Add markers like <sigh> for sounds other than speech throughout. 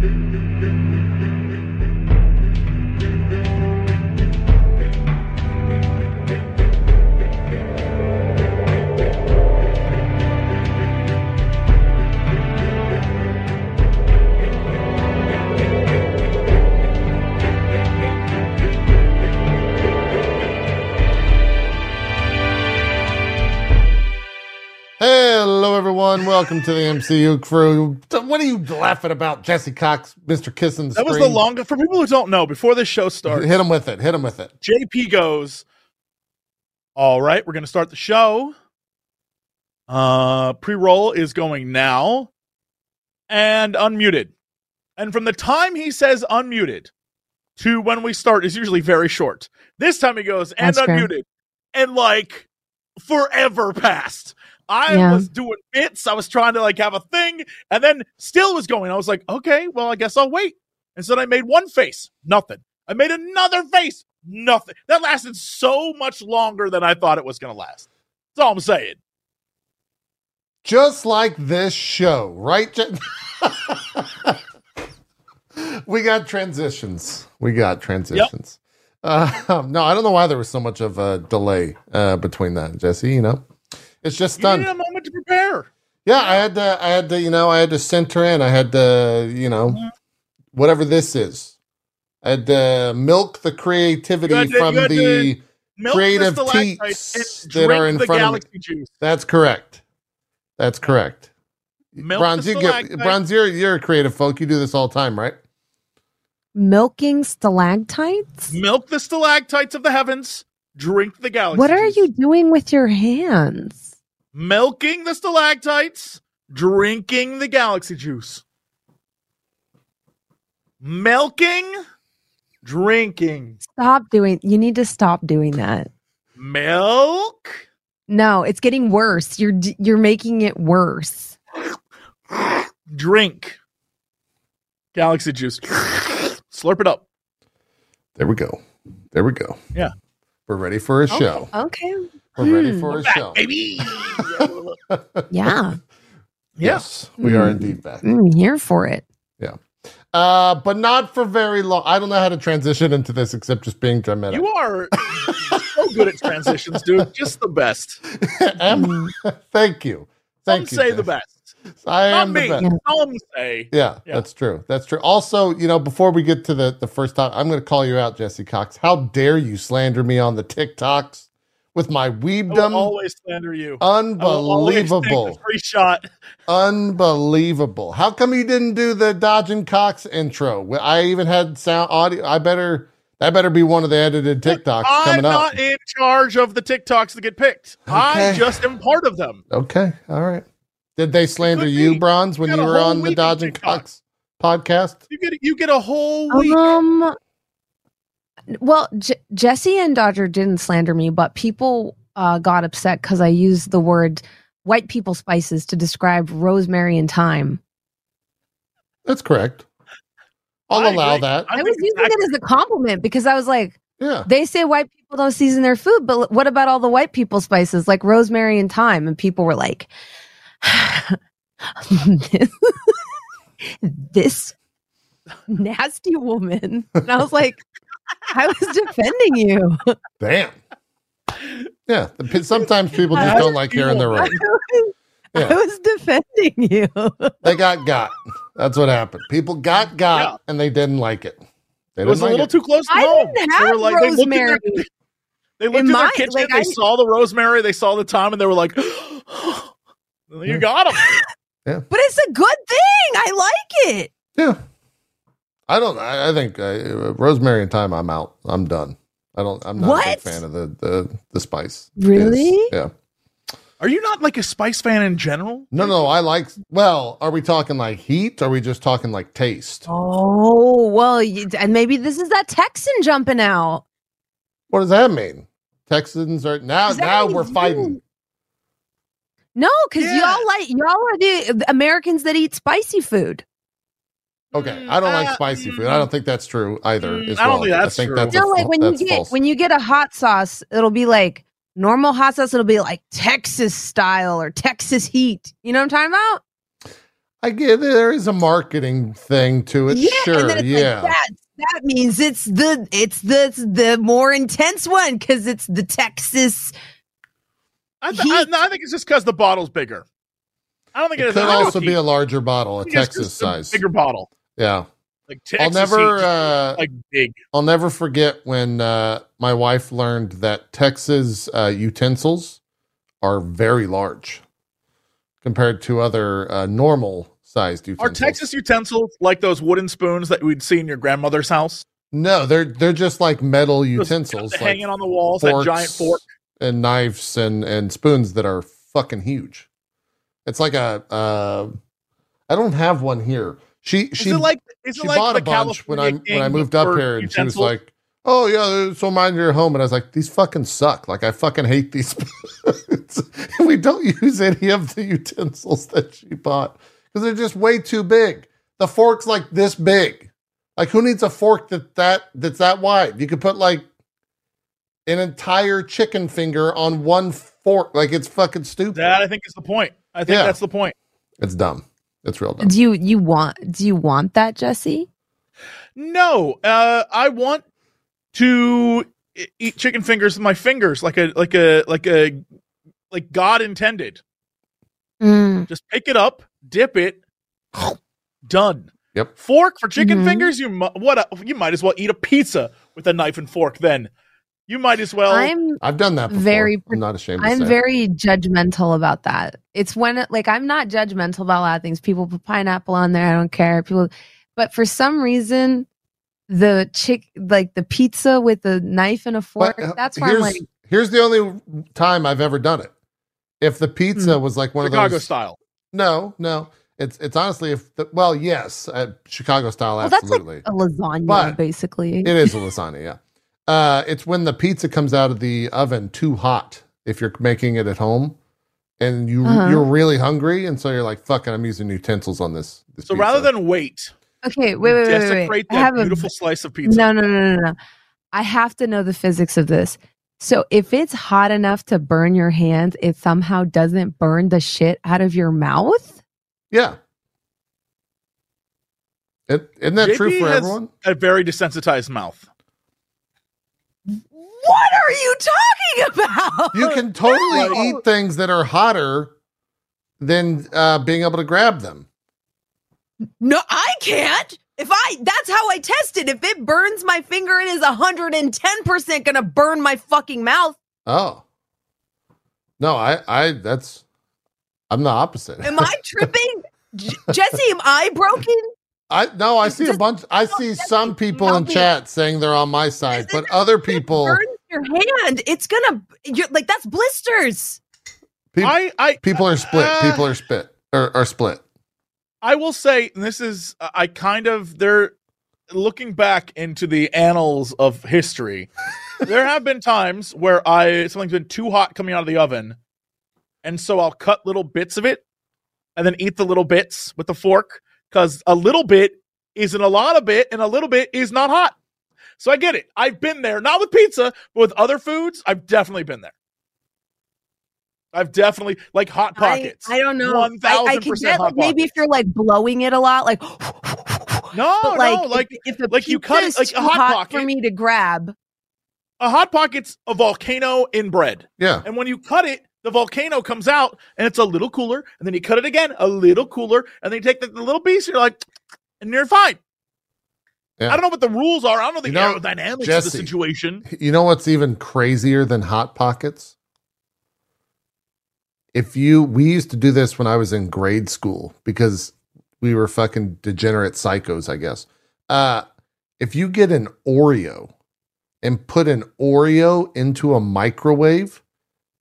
Hello, everyone. Welcome to the MCU crew. What are you laughing about, Jesse Cox, Mr. Kissing That was the longest for people who don't know. Before this show starts, Hit him with it. Hit him with it. JP goes, All right, we're going to start the show. Uh, Pre roll is going now and unmuted. And from the time he says unmuted to when we start is usually very short. This time he goes, And That's fair. unmuted. And like forever passed. I Yeah. was doing bits. I was trying to like have a thing and then still was going. I was like, okay, well, I guess I'll wait. And so then I made one face, nothing. I made another face, nothing. That lasted so much longer than I thought it was going to last. That's all I'm saying. Just like this show, right? <laughs> We got transitions. We got transitions. Uh, <laughs> no, I don't know why there was so much of a delay uh, between that, Jesse. You know, it's just You done. need a moment to prepare. Yeah, I had to. I had to. You know, I had to center in. I had to. You know, mm-hmm. whatever this is. I had to milk the creativity to- from the. Creative teats that are in the front of me. juice. That's correct. That's correct. Milk Bronze, you get, Bronze, you're you're a creative folk. You do this all the time, right? Milking stalactites? Milk the stalactites of the heavens. Drink the galaxy. What are juice. you doing with your hands? Milking the stalactites. Drinking the galaxy juice. Milking. Drinking. Stop doing. You need to stop doing that. Milk. No, it's getting worse. You're you're making it worse. Drink. Galaxy juice. Slurp it up. There we go. There we go. Yeah. We're ready for a show. Okay. We're ready Hmm. for a Back, show. baby. <laughs> Yeah. Yes, we are Mm. indeed back. I'm here for it. Yeah. Uh, but not for very long. I don't know how to transition into this except just being dramatic. You are so good at transitions, dude. Just the best. <laughs> Am- <laughs> Thank you. Some Thank you. say the best. I Not am the me. best. Some say. Yeah, Yeah. that's true. That's true. Also, you know, before we get to the the first time, I'm going to call you out, Jesse Cox. How dare you slander me on the TikToks with my I will weebdom? always slander you. I will always take the Unbelievable. Free shot. Unbelievable. How come you didn't do the Dodging Cox intro? I even had sound audio. I better that better be one of the edited TikToks I'm coming up. not in charge of the TikToks that get picked. I Okay. just am part of them. Okay, all right. Did they slander you, be. Bronze, when You you were on the Dodging TikToks. Cox podcast? You get you get a whole week. Um. Well, J- Jesse and Dodger didn't slander me, but people uh, got upset because I used the word "white people spices" to describe rosemary and thyme. That's correct. I'll I allow agree. that. I, I was using exactly- it as a compliment because I was like, Yeah. they say white people don't season their food, but what about all the white people spices like rosemary and thyme? And people were like, <laughs> this, this <laughs> nasty woman. And I was like, I was defending you. Damn. Yeah. Sometimes people just don't like hearing their I right. was, I was defending you. They got got. That's what happened. People got got Yeah. and they didn't like it. They It was didn't a like little it. too close to I home. didn't They have were like- they looked at their- They looked In in, my- their kitchen, like, they I- saw the rosemary, they saw the thyme, and they were like, <gasps> "You got them." But it's a good thing. I like it. Yeah. I don't. I, I think uh, rosemary and thyme. I'm out. I'm done. I don't. I'm not a big fan of the the the spice. Really? It's- yeah. Are you not like a spice fan in general? No, no. I like. Well, are we talking like heat? Or are we just talking like taste? Oh, well, you, and maybe this is that Texan jumping out. What does that mean? Texans are now. Now we're you- fighting. No, because Yeah. y'all like y'all are the Americans that eat spicy food. Okay, I don't like Uh, spicy food. I don't think that's true either. Mm, as I don't well. think that's I think true. that's You a like fa- when you get false. when you get a hot sauce, it'll be like normal hot sauce. It'll be like Texas style or Texas heat. You know what I'm talking about? I get there is a marketing thing to it. yeah, sure, and then it's yeah. like that. That means it's the it's the the more intense one because it's the Texas. I, th- I, no, I think it's just because the bottle's bigger. I don't think it, it could anything also be a larger bottle, a Texas size. bigger bottle. Yeah. Like Texas I'll never uh, like big. I'll never forget when uh, my wife learned that Texas uh, utensils are very large compared to other uh, normal sized utensils. Are. Texas utensils like those wooden spoons that we'd see in your grandmother's house? No, they're they're just like metal Those utensils, like hanging on the walls, that giant fork. and knives and and spoons that are fucking huge. It's like a uh, I don't have one here. She she like is she it like bought the a bunch when I California when I moved up here, and she was like, "Oh yeah, so mine your home." And I was like, "These fucking suck. Like I fucking hate these." <laughs> spoons." <laughs> we don't use any of the utensils that she bought because they're just way too big. The fork's like this big. Like who needs a fork that that that's that wide? You could put like an entire chicken finger on one fork. Like it's fucking stupid. that I think is the point. I think Yeah. that's the point. it's dumb. It's real dumb. Do you you want do you want that, Jesse? No, uh, I want to eat chicken fingers with my fingers, like a like a like a like God intended. Mm. Just pick it up, dip it, <sniffs> done. Yep. Fork for chicken Mhm. fingers. You mu- what? A, you might as well eat a pizza with a knife and fork. Then you might as well. I'm I've done that before. Very- I'm not ashamed I'm say. very judgmental about that. It's when like I'm not judgmental about a lot of things. People put pineapple on there, I don't care. People but for some reason the chick like the pizza with the knife and a fork, But, uh, that's where I'm like here's the only time I've ever done it. If the pizza was like one Chicago of those, Chicago style. no, no, it's it's honestly if the, well, yes, uh, Chicago style, well, that's like absolutely, a lasagna But basically. it is a <laughs> lasagna. Yeah, uh, it's when the pizza comes out of the oven too hot. If you're making it at home, and you Uh-huh. you're really hungry, and so you're like, "Fucking, I'm using utensils on this." this So pizza." rather than wait, okay, wait, wait, wait, wait, wait. I that have a beautiful slice of pizza. No, no, no, no, no. I have to know the physics of this. So if it's hot enough to burn your hands, it somehow doesn't burn the shit out of your mouth? yeah, it, isn't that true for has- everyone? A very desensitized mouth. What are you talking about? You can totally No. eat things that are hotter than uh, being able to grab them. No, I can't. If I, that's how I test it. If it burns my finger, it is 110% going to burn my fucking mouth. Oh. No, I, I, that's, I'm the opposite. Am I <laughs> tripping? J- Jesse, am I broken? I, no, I see a bunch, I see some people in chat saying they're on my side, but other people, burns your hand. It's gonna, you're like, that's blisters. people, I, I, people are split. uh, People are split, or are split. I will say this is I kind of they're looking back into the annals of history. there have been times where I something's been too hot coming out of the oven, and so I'll cut little bits of it and then eat the little bits with the fork because a little bit isn't a lot of bit, and a little bit is not hot. So I get it. I've been there, not with pizza, but with other foods. I've definitely been there. I've definitely like hot pockets. I, I don't know. One I, I thousand can percent get like, maybe if you're like blowing it a lot, like, <laughs> No, but like, no, like if, if the like you cut it- is like a too Hot hot for Pocket. me to grab. a hot pocket's a volcano in bread, Yeah. and when you cut it, the volcano comes out, and it's a little cooler, and then you cut it again, a little cooler, and then you take the, the little piece, and you're like, and you're fine. Yeah. I don't know what the rules are. I don't know the You know, aerodynamics of the situation. You know what's even crazier than hot pockets? If you, we used to do this when I was in grade school because we were fucking degenerate psychos, I guess. Uh, if you get an Oreo and put an Oreo into a microwave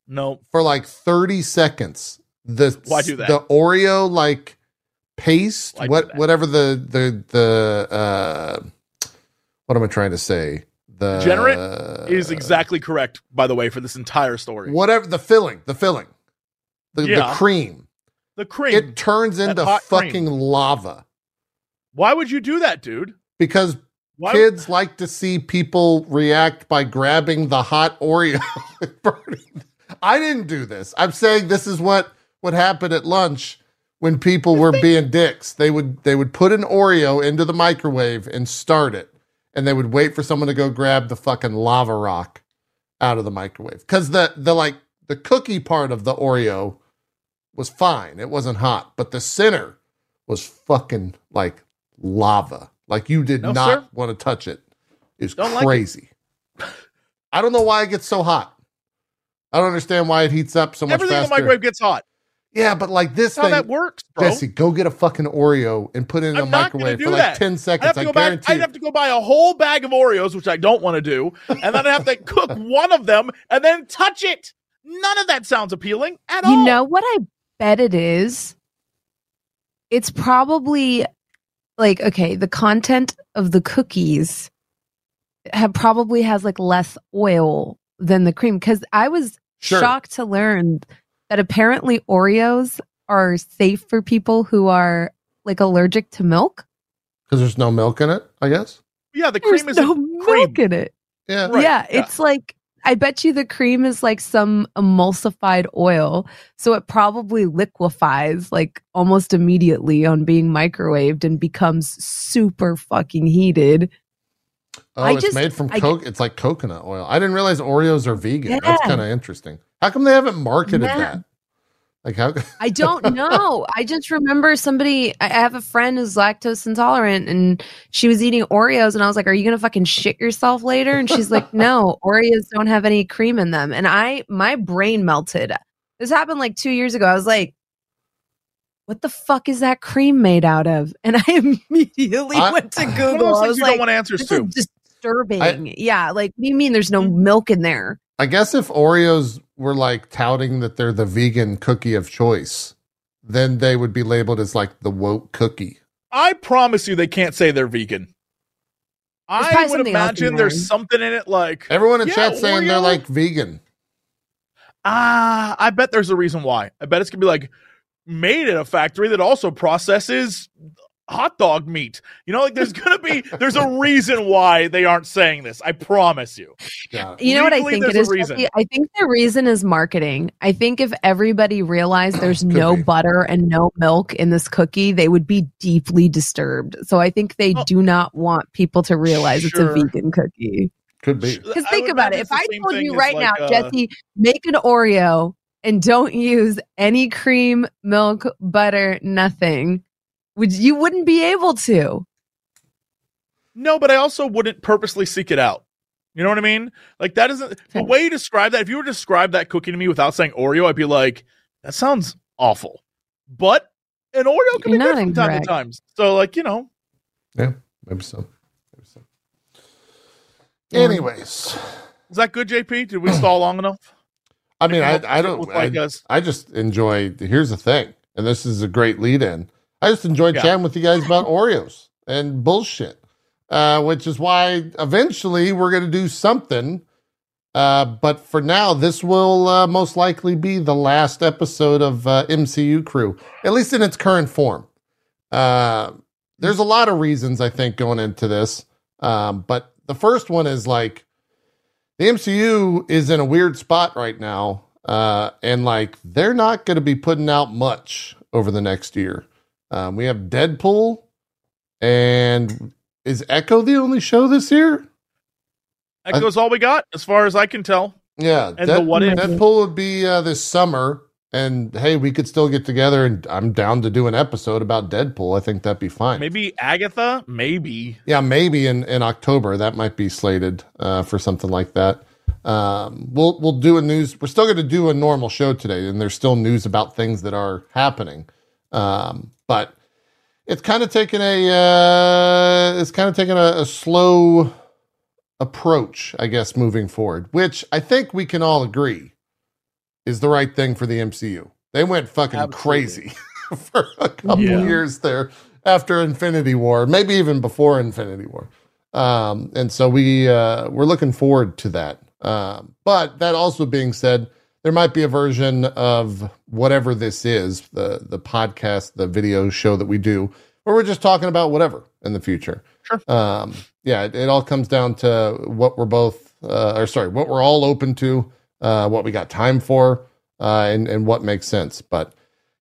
No, for like 30 seconds, the, Why do that? the Oreo like paste, do what, that? whatever the, the, the, uh, what am I trying to say? The Degenerate is exactly correct, by the way, for this entire story. whatever the filling, the filling, the, the cream. The cream. It turns into hot cream. fucking lava Why would you do that, dude? because Why? kids like to see people react by grabbing the hot Oreo. <laughs> and burning. I didn't do this. I'm saying this is what what happened at lunch when people were being dicks. They would they would put an Oreo into the microwave and start it, and they would wait for someone to go grab the fucking lava rock out of the microwave because the the like the cookie part of the Oreo was fine. It wasn't hot, but the center was fucking like lava. Like you did No, not sir. want to touch it. It's Don't like it. crazy. I don't know why it gets so hot. I don't understand why it heats up so much Everything in the microwave gets hot. Yeah, but like this That's how thing, that works, bro. Jesse, go get a fucking Oreo and put it in the I'm not gonna microwave do for like that. ten I'd seconds. have to I go back. guarantee. I'd have to go buy a whole bag of Oreos, which I don't want to do, and then I'd have to <laughs> cook one of them and then touch it. None of that sounds appealing at all. You know what I bet it is? It's probably like okay, the content of the cookies have probably has like less oil than the cream cuz I was Sure. shocked to learn that apparently Oreos are safe for people who are like allergic to milk. because there's no milk in it. I guess. yeah, the There's cream is no cream. milk in it. Yeah. Right, yeah, yeah. it's like I bet you the cream is like some emulsified oil, so it probably liquefies like almost immediately on being microwaved and becomes super fucking heated. Oh, I it's just- made from I- coke. It's like coconut oil. I didn't realize Oreos are vegan. That's kind of interesting. How come they haven't marketed Yeah. that? Like how? I don't <laughs> know. I just remember somebody. I have a friend who's lactose intolerant, and she was eating Oreos, and I was like, "Are you gonna fucking shit yourself later?" And she's like, <laughs> "No, Oreos don't have any cream in them." And I, my brain melted. This happened like two years ago. I was like, "What the fuck is that cream made out of?" And I <laughs> immediately I- went to One of One of Google. I was you like, don't want answers "This to. is disturbing." yeah, like, what do you mean? There's no mm-hmm. milk in there? I guess if Oreos were like touting that they're the vegan cookie of choice, then they would be labeled as like the woke cookie. I promise you, they can't say they're vegan. I would something else in imagine there. there's something in it like Everyone in Yeah, chat saying they're like vegan. ah. I bet there's a reason why. I bet it's gonna be like made in a factory that also processes hot dog meat. You know, like there's gonna be there's a reason why they aren't saying this. I promise you. Yeah. You know what I think it there's a reason. Jesse? I think the reason is marketing. I think if everybody realized there's no be. butter and no milk in this cookie, they would be deeply disturbed. So I think they Oh. do not want people to realize it's a vegan cookie. Could be. Because think about it. If I told you right like, now, uh, Jesse, make an Oreo and don't use any cream, milk, butter, nothing, would you wouldn't be able to? No, but I also wouldn't purposely seek it out. You know what I mean? Like that isn't the way you describe that. If you were to describe that cookie to me without saying Oreo, I'd be like, that sounds awful. But an Oreo can You're be good not from time to incorrect. time. So, like you know, Yeah, Maybe so. Maybe so. Hmm. Anyways, is that good, JP? Did we stall long enough? I mean, I, Look I don't. like I, us. I just enjoy. Here's the thing, and this is a great lead in. I just enjoyed Yeah. chatting with you guys about Oreos and bullshit, uh, which is why eventually we're going to do something. Uh, but for now, this will uh, most likely be the last episode of uh, MCU Crew, at least in its current form. Uh, there's a lot of reasons I think going into this, um, but the first one is like the MCU is in a weird spot right now, uh, and like they're not going to be putting out much over the next year. Um, we have Deadpool, and is Echo the only show this year? Echo's all we got, as far as I can tell. Yeah, And the what if? Deadpool would be uh, this summer, and hey, we could still get together, and I'm down to do an episode about Deadpool. I think that'd be fine. Maybe Agatha, maybe. Yeah, maybe in, in October that might be slated uh, for something like that. Um, we'll we'll do a news. We're still going to do a normal show today, and there's still news about things that are happening. Um, but it's kind of taken a uh, it's kind of taken a, a slow approach, I guess, moving forward. Which I think we can all agree is the right thing for the MCU. They went fucking Absolutely. crazy <laughs> for a couple Yeah. years there after Infinity War, maybe even before Infinity War. Um, and so we uh, we're looking forward to that. Um, but that also being said, there might be a version of whatever this is the the podcast, the video show that we do, where we're just talking about whatever in the future. Sure. Um, yeah, it, it all comes down to what we're both, uh, or sorry, what we're all open to, uh, what we got time for, uh, and and what makes sense. But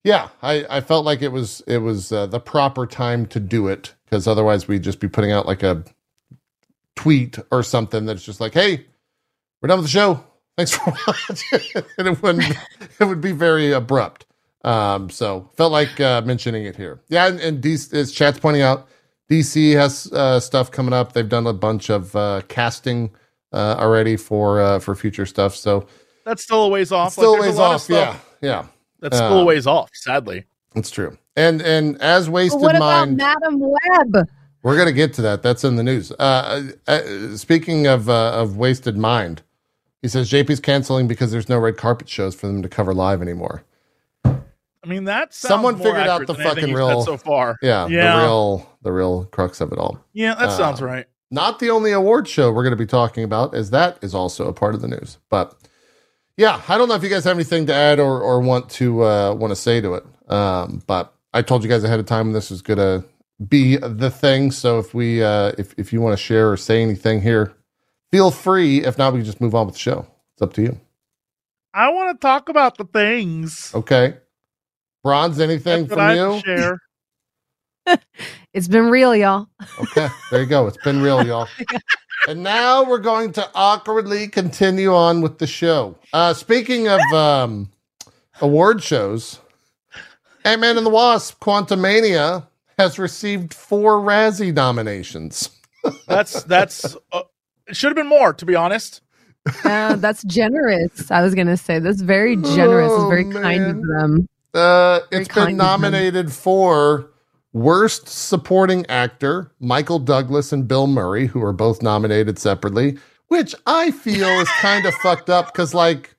yeah, I, I felt like it was it was uh, the proper time to do it because otherwise we'd just be putting out like a tweet or something that's just like, "Hey, we're done with the show. Thanks for <laughs> watching," and it wouldn't it would be very abrupt. Um, so felt like uh, mentioning it here. Yeah, and, and DC, as chat's pointing out, DC has uh, stuff coming up. They've done a bunch of uh, casting uh, already for uh, for future stuff. So That's still a ways off. still Like, ways a lot of off. stuff Yeah, yeah, That's still a ways off, sadly. it's true. And and as But wasted what about mind. Madame Web? We're gonna get to that. That's in the news. Uh, uh, speaking of uh, of wasted mind, he says JP's canceling because there's no red carpet shows for them to cover live anymore. I mean, that sounds Someone figured out the fucking real- so far. Yeah, Yeah. the real the real crux of it all. Yeah, that Uh, sounds right. Not the only award show we're going to be talking about, as that is also a part of the news. But yeah, I don't know if you guys have anything to add or or want to uh, want to say to it. Um, but I told you guys ahead of time this was going to be the thing. So if we uh, if if you want to share or say anything here, feel free. If not, we can just move on with the show. It's up to you. I want to talk about the things. Okay. Bronze, anything That's I from you? share. <laughs> It's been real, y'all. Okay, there you go. It's been real, y'all. <laughs> and now we're going to awkwardly continue on with the show. Uh, speaking of um, award shows, Ant Man and the Wasp: Quantumania has received four Razzie nominations. <laughs> That's that's. Uh, it should have been more, to be honest. Uh, that's generous. I was gonna say that's very generous. Oh, it's very kind of them. Uh, Very it's been kind of them. nominated for Worst Supporting Actor, Michael Douglas and Bill Murray, who are both nominated separately, which I feel is kind of <laughs> fucked up because, like,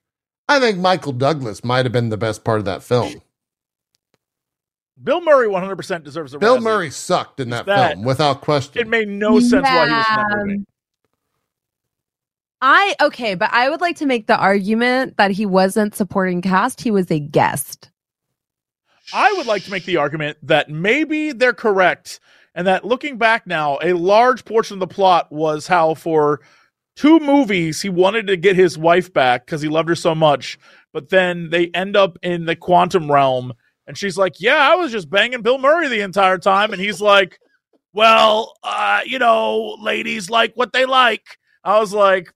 I think Michael Douglas might have been the best part of that film. Bill Murray 100% deserves a Bill Razzie. Murray sucked in that, That- film without question. It made no sense why he was in that movie. I okay, but I would like to make the argument that he wasn't supporting cast; he was a guest. I would like to make the argument that maybe they're correct, and that looking back now, a large portion of the plot was how for two movies he wanted to get his wife back because he loved her so much, but then they end up in the quantum realm, and she's like, "Yeah, I was just banging Bill Murray the entire time," and he's like, "Well, uh, you know, ladies like what they like." I was like.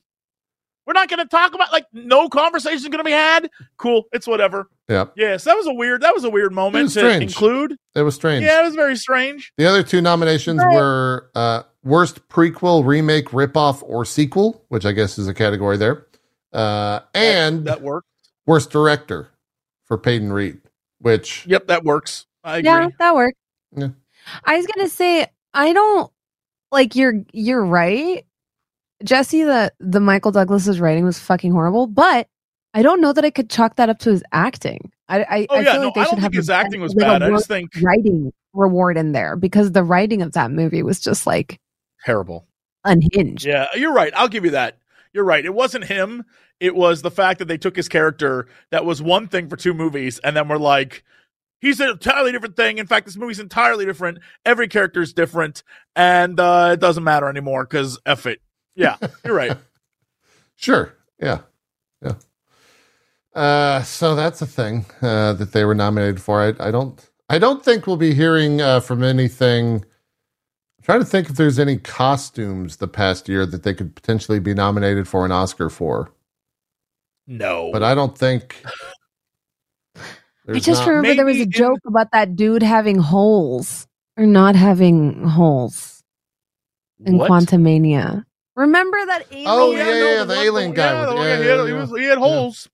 We're not going to talk about like no conversation going to be had. Cool, it's whatever. Yeah. Yes, that was a weird. That was a weird moment to strange. include. It was strange. Yeah, it was very strange. The other two nominations were uh, Worst Prequel, Remake, Ripoff, or Sequel, which I guess is a category there, uh, and that worked. Worst Director for Peyton Reed, which Yep, that works. I agree. Yeah, that worked. Yeah. I was gonna say I don't like you're you're right, Jesse. That the Michael Douglas's writing was fucking horrible, but I don't know that I could chalk that up to his acting. I I, Oh I yeah, feel no, like they I should don't have think his acting was like bad. I just think writing reward in there because the writing of that movie was just like terrible. unhinged. Yeah, you're right. I'll give you that. You're right. It wasn't him. It was the fact that they took his character that was one thing for two movies, and then we're like, he's an entirely different thing. In fact, this movie's entirely different. Every character is different, and uh, it doesn't matter anymore because F it. Yeah, you're right. <laughs> Sure. Yeah. Yeah. Uh, so that's a thing uh, that they were nominated for. I, I don't. I don't think we'll be hearing uh, from anything. I'm trying to think if there's any costumes the past year that they could potentially be nominated for an Oscar for, No, but I don't think. I just not- remember there was a joke about that dude having holes or not having holes in What? Quantumania. Remember that alien? Oh, no, yeah, yeah, the one- alien guy Yeah, with- the yeah, he, had, yeah, he was, he had holes,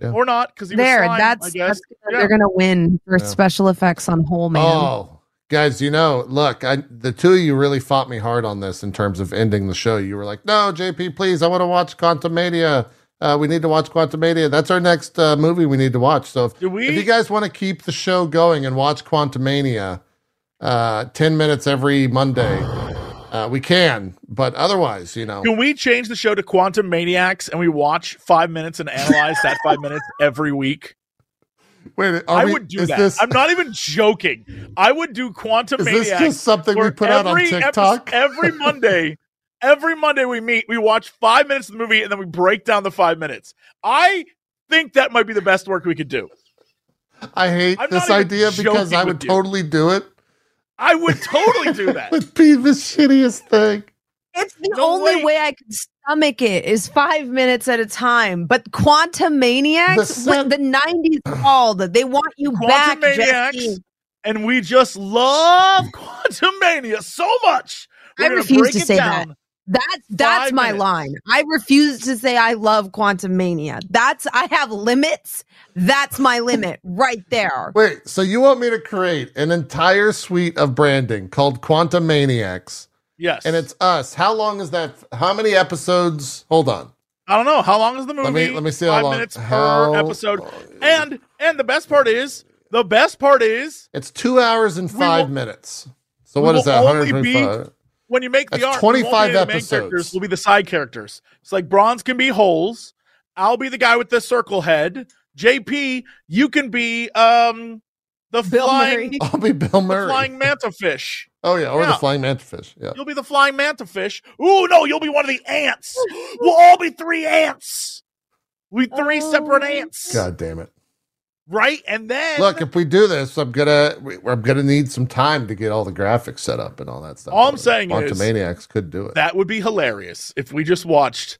Yeah. or not because he was there, slime, that's, I guess. that's Yeah. they're gonna win for Yeah. special effects on Hole Man. Oh, guys, you know, look, I the two of you really fought me hard on this in terms of ending the show. You were like, "No, JP, please, I want to watch Quantumania. Uh, we need to watch Quantum Quantumania. That's our next uh, movie we need to watch." So if, Do we? if you guys want to keep the show going and watch Quantumania, uh, ten minutes every Monday, uh, we can. But otherwise, you know, Can we change the show to Quantum Maniacs and we watch five minutes and analyze that five minutes every week? wait, I we- would do that. This, I'm not even joking. I would do Quantum is this just something we put out on TikTok? <laughs> every Monday. Every Monday we meet, we watch five minutes of the movie, and then we break down the five minutes. I think that might be the best work we could do. I hate I'm this idea because I would you. totally do it. I would totally do <laughs> that. Would be the shittiest thing. It's the No only way. way I can stomach it is five minutes at a time. But Quantum Maniacs, The sen- the nineties called, they want you back, Quantum Maniacs, and we just love Quantumania so much. We're I gonna refuse break to it say down. That's that's Five my minutes. line. I refuse to say I love Quantumania. That's I have limits. That's my limit right there. Wait, so you want me to create an entire suite of branding called Quantum Maniacs, Yes, and it's us? How long is that? How many episodes? Hold on. I don't know how long is the movie. Let me let me see how Five long. minutes how- per episode. And and the best part is the best part is it's two hours and five will- minutes. So what is that? only be 125. When you make the That's art. we won't 25 the main episodes. characters. Will be the side characters. It's like Bronze can be holes. I'll be the guy with the circle head. JP, you can be um the Bill flying Murray. <laughs> I'll be Bill the Murray. flying mantafish. <laughs> oh yeah, or the Yeah. flying mantifish. Yeah. You'll be the flying mantafish. Ooh, no, you'll be one of the ants. <gasps> We'll all be three ants. We three separate Oh. ants. God damn it. Right? And then Look, if we do this, I'm gonna I'm gonna need some time to get all the graphics set up and all that stuff. All I'm saying Quantum is- Maniacs could do it. that would be hilarious if we just watched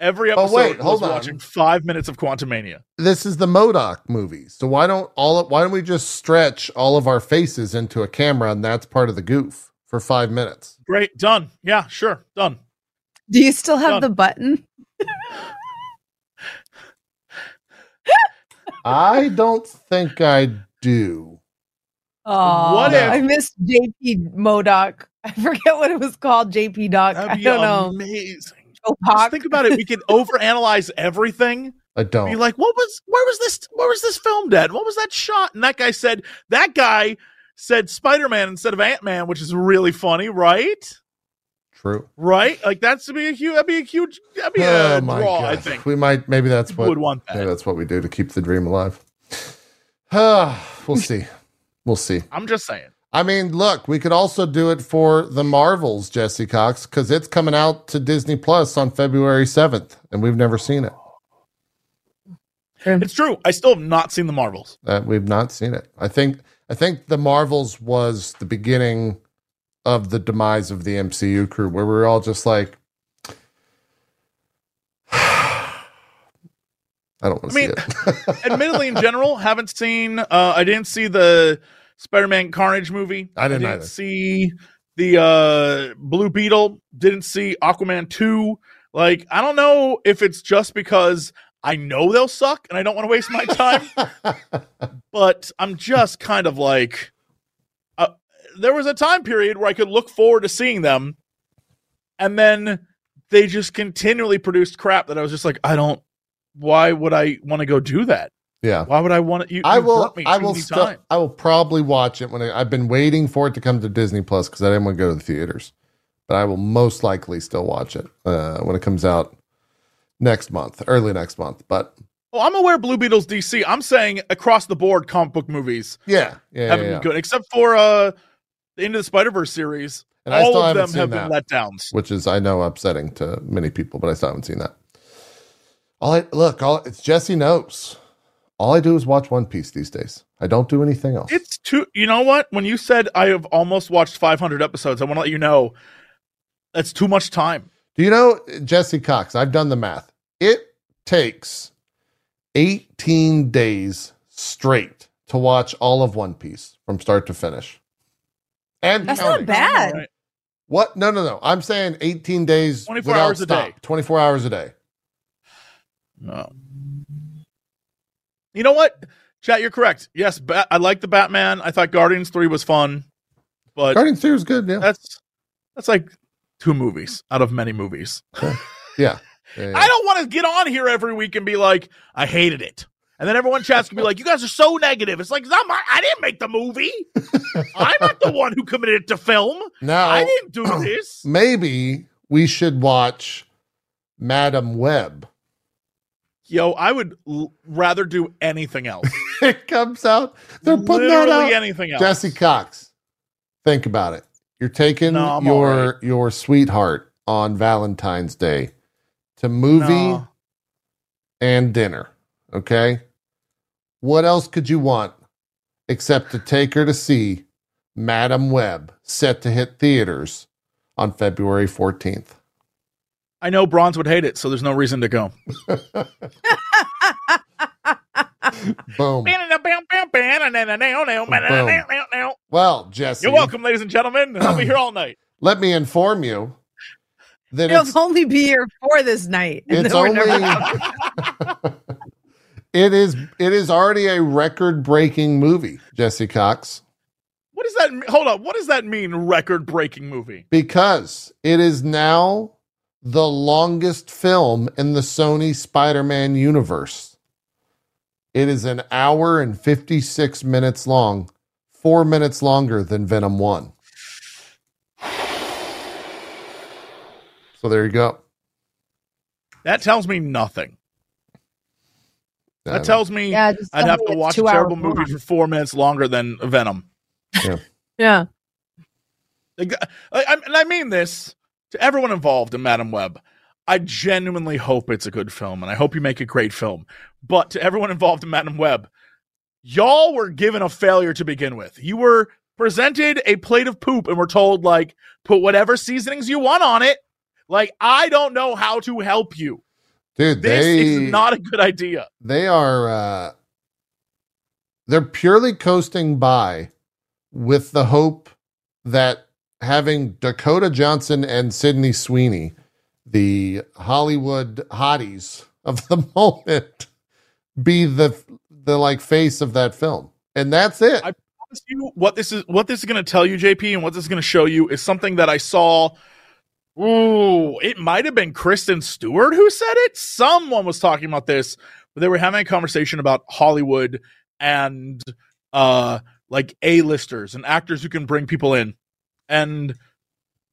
every oh, episode. Oh, episode wait, was hold on. watching five minutes of Quantumania. this is the MODOK movie. So why don't all why don't we just stretch all of our faces into a camera and that's part of the goof for five minutes? Great. Done. Yeah, sure. Done. Do you still have Done. the button? <laughs> I don't think I do. Oh, What if- I missed JP MODOK. I forget what it was called. JP Doc. That'd I be don't know. amazing. Just think about it. We could <laughs> overanalyze everything. I don't. Be like, what was where was this where was this filmed at? What was that shot? And that guy said that guy said Spider-Man instead of Ant-Man, which is really funny, right? True. Right? Like that's to be a huge that'd be a huge that'd be a Oh my draw, god. I think. We might maybe that's People what would want That. maybe that's what we do to keep the dream alive. we'll see. We'll see. I'm just saying. I mean, look, we could also do it for the Marvels, Jesse Cox, because it's coming out to Disney Plus on February 7th, and we've never seen it. It's true. I still have not seen the Marvels. Uh, we've not seen it. I think I think the Marvels was the beginning of the demise of the MCU crew, where we're all just like, <sighs> I don't want to I mean, see it. <laughs> Admittedly, in general, haven't seen. Uh, I didn't see the Spider-Man Carnage movie. I didn't didn't either. see the uh, Blue Beetle. Didn't see Aquaman two. Like, I don't know if it's just because I know they'll suck and I don't want to waste my time, <laughs> but I'm just kind of like, there was a time period where I could look forward to seeing them, and then they just continually produced crap that I was just like, I don't. Why would I want to go do that? yeah. Why would I want to? You, I will. I will still. I will probably watch it when I, I've been waiting for it to come to Disney Plus because I didn't want to go to the theaters. But I will most likely still watch it uh, when it comes out next month, early next month. But Well, I'm aware Blue Beetle's DC. I'm saying across the board, comic book movies yeah, yeah, yeah, haven't yeah. been good, except for uh, the Into the Spider Verse series. And I All still of them have that. been letdowns. which is I know upsetting to many people, but I still haven't seen that. All I look, all it's Jesse knows. All I do is watch One Piece these days. I don't do anything else. It's too. You know what? When you said I have almost watched 500 episodes, I want to let you know that's too much time. Do you know Jesse Cox? I've done the math. It takes 18 days straight to watch all of One Piece from start to finish. And That's counting. not bad. All right. What? No, no, no. I'm saying 18 days 24 without hours a day. 24 hours a day. No. You know what? Chat, you're correct. Yes, Bat- I like the Batman. I thought Guardians 3 was fun, but Guardians 3 was good, yeah. that's that's like two movies out of many movies. Yeah. Yeah, <laughs> yeah. I don't want to get on here every week and be like, I hated it. And then everyone chats can be like, you guys are so negative. It's like, it's not my, I didn't make the movie. I'm not the one who committed it to film. No, I didn't do <clears throat> this. maybe we should watch Madame Web. Yo, I would l- rather do anything else. <laughs> it comes out. They're putting Literally that out. anything else. Jesse Cox, think about it. You're taking No, your right. your sweetheart on Valentine's Day to movie No. and dinner. Okay, what else could you want except to take her to see Madame Web set to hit theaters on February 14th? I know Bronze would hate it, so there's no reason to go. <laughs> <laughs> Boom. Well, Jesse, You're welcome, ladies and gentlemen. I'll be here all night. let me inform you that it's, only be here for this night. and it's only it is it is already a record breaking movie, Jesse Cox, What does that mean? Hold on. What does that mean, record breaking movie? because it is now the longest film in the Sony Spider-Man universe. It is an hour and 56 minutes long, 4 minutes longer than Venom 1. So there you go. That tells me nothing. That tells me Yeah, I'd have to watch a two hours terrible movie long. for four minutes longer than Venom. yeah. <laughs> Like, I, I, and I mean this to everyone involved in Madame Web. I genuinely hope it's a good film, and I hope you make a great film. But to everyone involved in Madame Web, y'all were given a failure to begin with. You were presented a plate of poop and were told, like, put whatever seasonings you want on it. Like, I don't know how to help you. Dude, This they is not a good idea. they are uh they're purely coasting by with the hope that having Dakota Johnson and Sydney Sweeney, the Hollywood hotties of the <laughs> moment, be the the like face of that film. And that's it. I- promise you what this is what this is going to tell you jp and what this is going to show you is something that i saw ooh it might have been kristen stewart who said it. Someone was talking about this. But they were having a conversation about hollywood and uh like a-listers and actors who can bring people in. And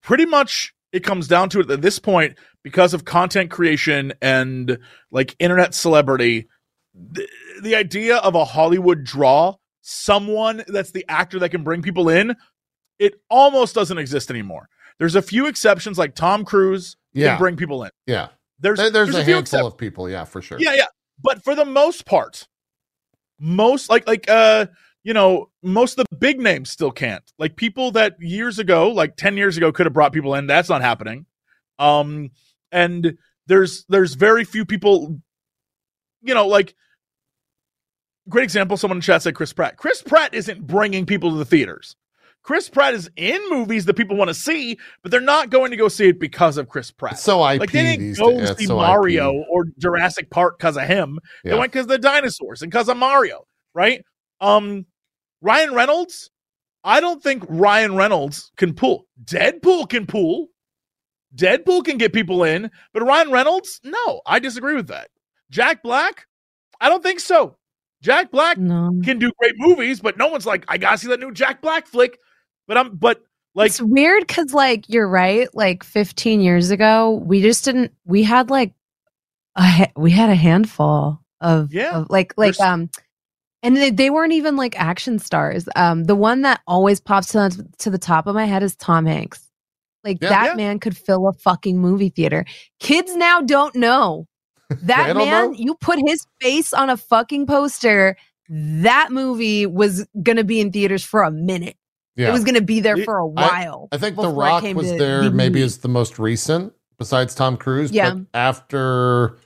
pretty much it comes down to it at this point because of content creation and like internet celebrity the, the idea of a hollywood draw someone that's the actor that can bring people in, it almost doesn't exist anymore. There's a few exceptions, like Tom Cruise yeah. can bring people in. yeah. There's There- There's, a, few handful of people, yeah, for sure. yeah, yeah. But for the most part, most like like uh you know most of the big names still can't. Like people that years ago, like ten years ago, could have brought people in. That's not happening. Um, and there's there's very few people. You know, like great example. Someone in chat said Chris Pratt. Chris Pratt isn't bringing people to the theaters. Chris Pratt is in movies that people want to see, but they're not going to go see it because of Chris Pratt. It's so IP Like they didn't these go days. See so Mario IP. or Jurassic Park because of him. Yeah. They went because of the dinosaurs and because of Mario, right? Um, Ryan Reynolds. I don't think Ryan Reynolds can pull. Deadpool can pull. Deadpool can get people in, but Ryan Reynolds, no, I disagree with that. Jack Black, I don't think so. Jack Black No. can do great movies, but no one's like, I gotta see that new Jack Black flick. But I'm, but like, it's weird because like you're right like 15 years ago we just didn't we had like a we had a handful of, Yeah. of like like There's- um and they, they weren't even like action stars um the one that always pops to, to the top of my head is tom hanks like Yeah. that Yeah. man could fill a fucking movie theater kids now don't know <laughs> that don't man know? you put his face on a fucking poster that movie was gonna be in theaters for a minute Yeah. it was gonna be there for a while I think The Rock was to there maybe DVD. as the most recent besides Tom Cruise. Yeah. But after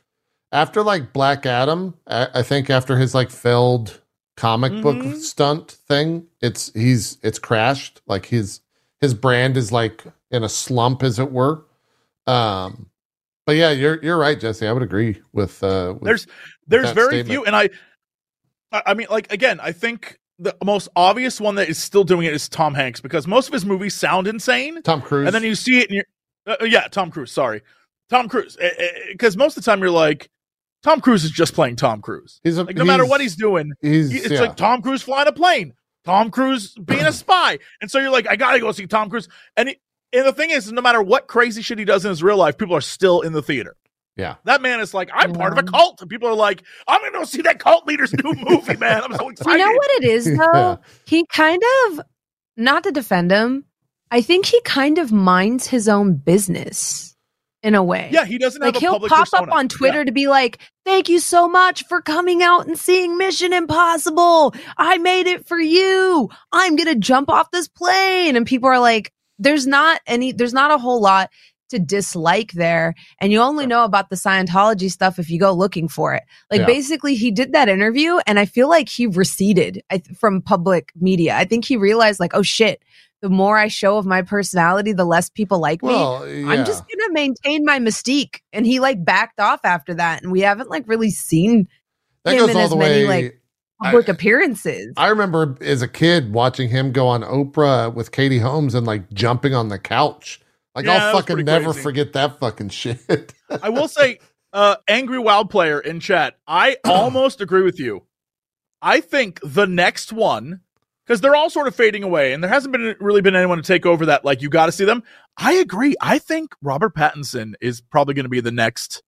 after like Black Adam, I, I think after his like failed comic book Mhm. stunt thing, it's he's it's crashed. Like his his brand is like in a slump, as it were. Um but yeah, you're you're right, Jesse. I would agree with uh with, there's there's that very statement. few and I, I I mean like again i think the most obvious one that is still doing it is tom hanks because most of his movies sound insane. Tom Cruise. and then you see it and you're uh, uh, yeah tom cruise sorry. Tom cruise because most of the time you're like tom cruise is just playing tom cruise. He's a, like no matter what he's he's doing he's it's yeah. like tom cruise flying a plane tom cruise being a spy. And so you're like i gotta go see tom cruise. And he, and the thing is no matter what crazy shit he does in his real life people are still in the theater Yeah. that man is like, I'm part of a cult. And people are like, I'm going to go see that cult leader's new <laughs> movie, man. I'm so excited. <laughs> You know what it is though? Yeah. He kind of not to defend him. I think he kind of minds his own business. in a way. Yeah, he doesn't like have a he'll public pop persona. up on Twitter to be like, "Thank you so much for coming out and seeing Mission Impossible. I made it for you. I'm gonna jump off this plane." And people are like, "There's not any. There's not a whole lot." To dislike there, and you only know about the Scientology stuff if you go looking for it. Like Yeah. basically, he did that interview, and I feel like he receded from public media. I think he realized, like, oh shit, the more I show of my personality, the less people like me. Yeah. I'm just gonna maintain my mystique. And he like backed off after that, and we haven't like really seen that him goes in all as the many, way. like, public I- appearances. I remember as a kid watching him go on Oprah with Katie Holmes and like jumping on the couch. Like Yeah, I'll fucking never crazy. forget that fucking <laughs> shit. I will say, uh, Angry Wild Player in chat, I <clears throat> almost agree with you. I think the next one, because they're all sort of fading away, and there hasn't been really been anyone to take over that. Like you got to see them. I agree. I think Robert Pattinson is probably going to be the next.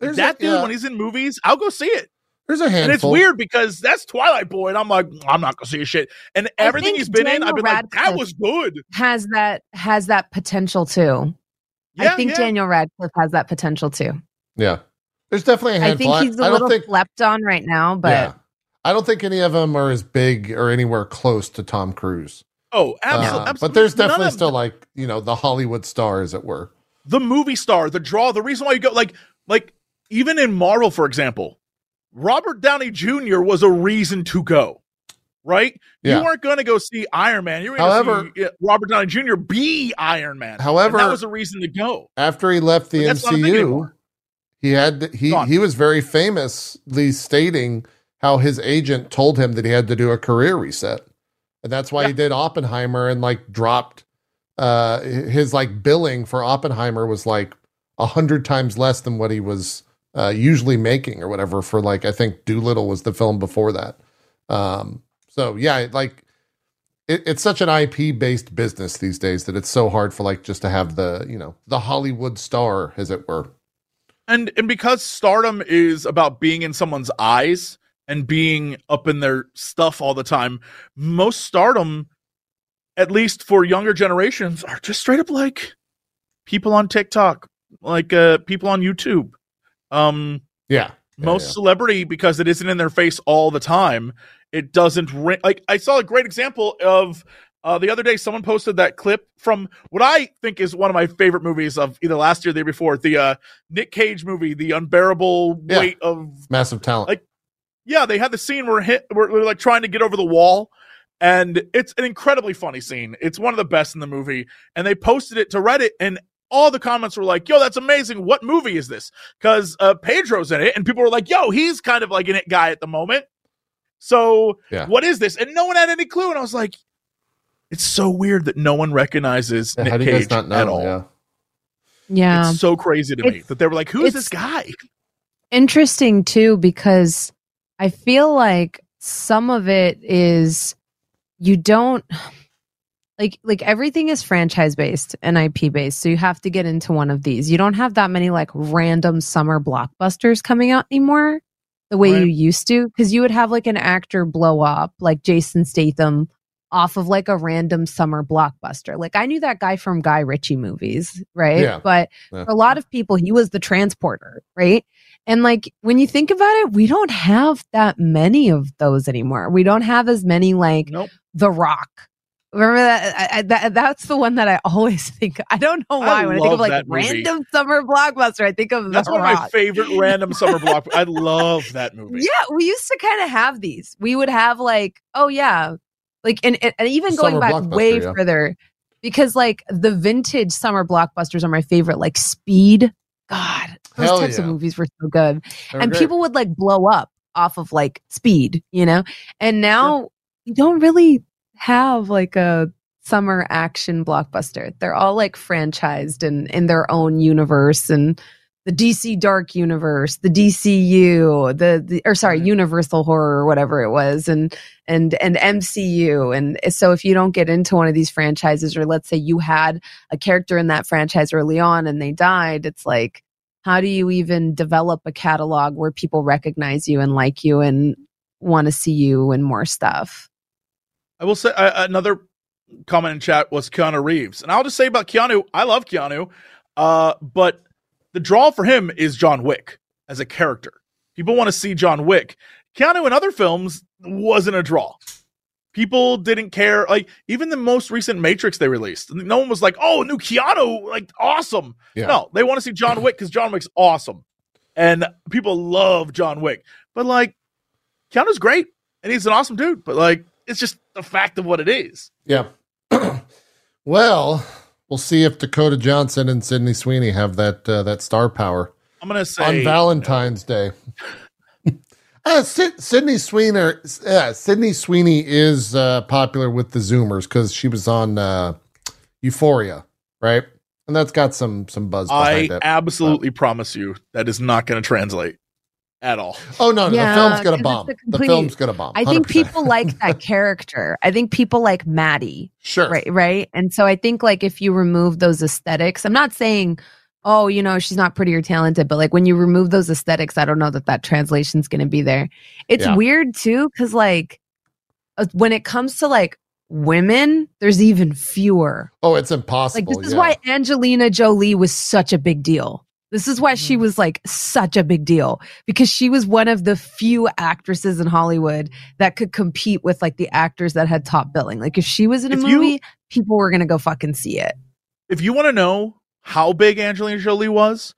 There's that a, dude, yeah, when he's in movies, I'll go see it. There's a handful. And it's weird because that's Twilight Boy, and I'm like, I'm not gonna see a shit. And everything he's been in, I've been like, that was good. has that has that potential too. Yeah, I think yeah. Daniel Radcliffe has that potential too. Yeah, there's definitely a I handful. I think he's a I don't little think. slept on right now, but yeah, I don't think any of them are as big or anywhere close to Tom Cruise. Oh, Uh, absolutely. but there's definitely of still like you know the Hollywood star, as it were. the movie star, the draw, the reason why you go like like even in Marvel, for example, Robert Downey Jr. was a reason to go. Right? Yeah. You weren't going to go see Iron Man. You were going However- to see Robert Downey Jr. be Iron Man. However- And that was a reason to go. After he left the But that's not a thing MCU, he had he Go on. he was very famously stating how his agent told him that he had to do a career reset, and that's why he did Oppenheimer and like dropped uh his like billing for Oppenheimer was like a hundred times less than what he was uh usually making or whatever for like I think Dolittle was the film before that. Um so yeah, like it, it's such an IP based business these days that it's so hard for like just to have the you know the Hollywood star as it were. and and because stardom is about being in someone's eyes and being up in their stuff all the time most stardom at least for younger generations are just straight up like people on tiktok like uh people on youtube um Yeah. Yeah, most yeah. celebrity because it isn't in their face all the time it doesn't ring like i saw a great example of uh, the other day someone posted that clip from what i think is one of my favorite movies of either last year or the year before the uh, nick cage movie the unbearable Yeah. weight of massive talent. Like- yeah they had the scene where hit where they're like trying to get over the wall and it's an incredibly funny scene it's one of the best in the movie and they posted it to reddit and all the comments were like yo that's amazing what movie is this because uh pedro's in it and people were like yo he's kind of like an it guy at the moment so Yeah. what is this and no one had any clue and i was like it's so weird that no one recognizes Yeah, Nick how do Cage not know? at all. Yeah. yeah. It's so crazy to me that they were like, "Who is this guy?" interesting too because I feel like some of it is you don't like like everything is franchise based and IP based so you have to get into one of these. You don't have that many like random summer blockbusters coming out anymore the way Right. you used to cuz you would have like an actor blow up like Jason Statham off of like a random summer blockbuster. Like I knew that guy from Guy Ritchie movies, right? Yeah. But Yeah. for a lot of people he was the transporter, right? And like when you think about it, we don't have that many of those anymore. We don't have as many like Nope. The Rock. Remember that, I, I, that? That's the one that I always <laughs> think. I don't know I why. when I think of like that movie. random summer blockbuster, I think of That's The one of my favorite <laughs> random summer block. I love that movie. Yeah, we used to kind of have these. We would have like, oh yeah, like and and, and even going Summer back way yeah. further, because like the vintage summer blockbusters are my favorite. Like Speed, God, those Hell types of movies were so good, They were and great. people would like blow up off of like Speed, you know. And now you don't really have like a summer action blockbuster. They're all like franchised and in their own universe and the DC Dark Universe, the DCU, the, the or sorry, Mhm. Universal Horror or whatever it was, and and and MCU. And so if you don't get into one of these franchises, or let's say you had a character in that franchise early on and they died, it's like how do you even develop a catalog where people recognize you and like you and want to see you and more stuff? I will say uh, another comment in chat was Keanu Reeves, and I'll just say about Keanu, I love Keanu, uh, but the draw for him is John Wick as a character. People want to see John Wick. Keanu in other films wasn't a draw. People didn't care. Like even the most recent Matrix they released, no one was like, "Oh, new Keanu, like awesome." Yeah. No, they want to see John Wick because John Wick's awesome, and people love John Wick. But like, Keanu's great, and he's an awesome dude. But like, it's just the fact of what it is. Yeah. <clears throat> well, we'll see if Dakota Johnson and Sydney Sweeney have that uh, that star power I'm gonna say on Valentine's Day. <laughs> Uh, Sid- Sydney Sweeney, uh, Sydney Sweeney is uh, popular with the Zoomers because she was on uh, Euphoria, right? And that's got some some buzz I behind it. I absolutely promise you that is not going to translate at all. Oh no, no Yeah, the film's gonna bomb. it's a The film's gonna bomb. I think people like that <laughs> character. I think people like Maddie. sure, Right, right. And so I think like if you remove those aesthetics, I'm not saying, oh, you know, she's not pretty or talented, but like when you remove those aesthetics, I don't know that that translation's going to be there. It's Yeah. weird too, because like uh, when it comes to like women, there's even fewer. Oh, it's impossible. Like this is yeah. why Angelina Jolie was such a big deal. This is why she was like such a big deal because she was one of the few actresses in Hollywood that could compete with like the actors that had top billing. Like if she was in a If you- movie, people were going to go fucking see it. If you want to know how big Angelina Jolie was,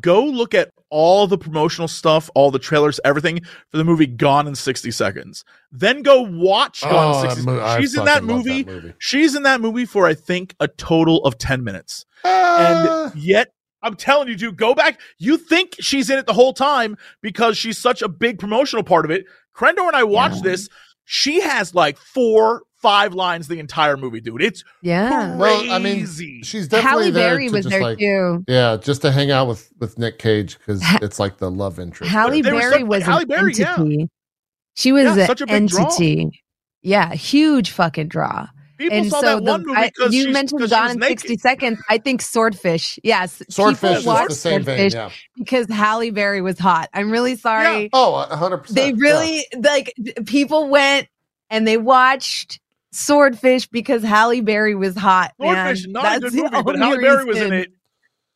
go look at all the promotional stuff, all the trailers, everything for the movie Gone in 60 Seconds. Then go watch Gone Oh, in that 60 mo- I She's in that fucking love movie. movie. She's in that movie for I think a total of 10 minutes. Ah. And yet I'm telling you, dude, go back. You think she's in it the whole time because she's such a big promotional part of it. Crendor and I watched Yeah. this. She has like four, five lines the entire movie, dude. It's Yeah. Well, I mean, crazy. she's definitely Halle there Berry to was just there like, too. yeah, just to hang out with with Nick Cage because Ha- it's like the love interest. Halle They were Berry such- was Halle an Berry, yeah. entity. She was Yeah, an such a big draw. entity. Yeah, huge fucking draw. People and saw so that the, one movie I, because you she's- mentioned 'cause Gone in naked. 60 seconds. I think Swordfish. Yes. Swordfish people is watch the same vein. Swordfish Yeah. because Halle Berry was hot. I'm really sorry. Oh, hundred percent. They yeah. really like people went and they watched Swordfish because Halle Berry was hot. Man. Swordfish, not That's a good movie, but Halle Berry was in reason.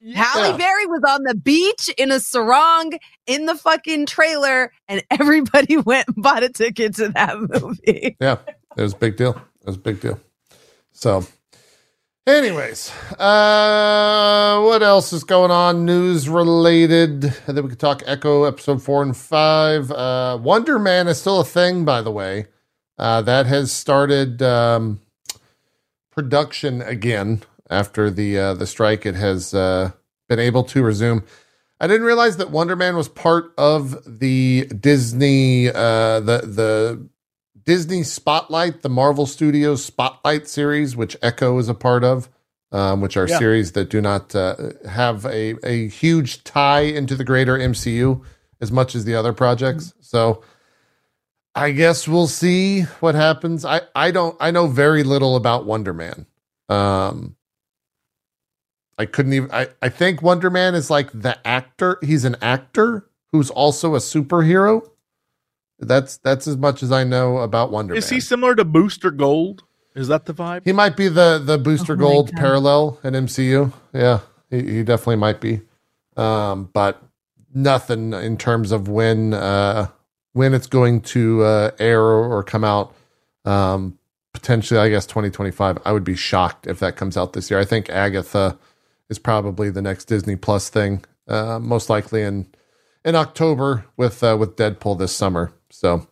it. Halle Berry was on the beach in a sarong in the fucking trailer, and everybody <laughs> went and bought a ticket to that movie. Yeah, it was a big deal. It was a big deal. So, anyways, uh, what else is going on news related? And then we could talk Echo episode four and five. Uh, Wonder Man is still a thing, by the way. Uh, that has started um, production again after the uh, the strike. It has uh, been able to resume. I didn't realize that Wonder Man was part of the Disney uh, the the Disney Spotlight, the Marvel Studios Spotlight series, which Echo is a part of, um, which are Yeah. series that do not uh, have a, a huge tie into the greater MCU as much as the other projects. So I guess we'll see what happens. I, I don't I know very little about Wonder Man. Um, I couldn't even I, I think Wonder Man is like the actor. He's an actor who's also a superhero. That's that's as much as I know about Wonder Is Man. he similar to Booster Gold? Is that the vibe? He might be the the Booster Oh Gold God. parallel in MCU. Yeah, he, he definitely might be. Um, but nothing in terms of when uh, when it's going to uh, air or, or come out. Um, potentially, I guess 2025. I would be shocked if that comes out this year. I think Agatha is probably the next Disney Plus thing, uh, most likely in in October with uh, with Deadpool this summer. So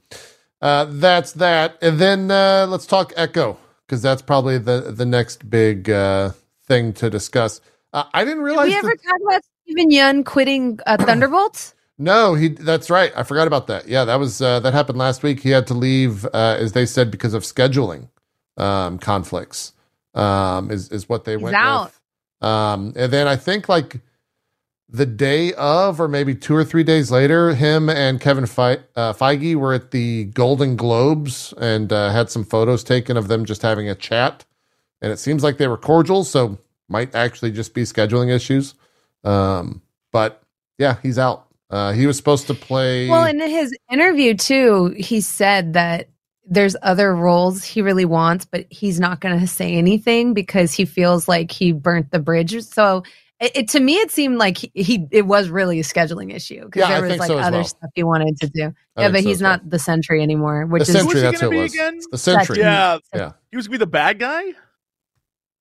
uh, that's that. And then uh, let's talk Echo because that's probably the the next big uh, thing to discuss. Uh, I didn't Did realize. we ever that- talk about Steven Yeun quitting uh, Thunderbolts? <clears throat> no, he. That's right. I forgot about that. Yeah, that was uh, that happened last week. He had to leave, uh, as they said, because of scheduling um, conflicts. Um, is is what they He's went out. with. Um, and then I think like the day of, or maybe two or three days later, him and Kevin Fe- uh, Feige were at the Golden Globes and uh, had some photos taken of them just having a chat. And it seems like they were cordial, so might actually just be scheduling issues. Um, but yeah, he's out. Uh, he was supposed to play. Well, in his interview too, he said that there's other roles he really wants, but he's not going to say anything because he feels like he burnt the bridge. So it, it to me it seemed like he, he it was really a scheduling issue because Yeah, there was like so other well. stuff he wanted to do. I yeah, think but so he's as well. not the Sentry anymore, which The is Sentry, Who's he that's gonna who it be was. again? The Sentry. Yeah, Yeah. he was gonna be the bad guy.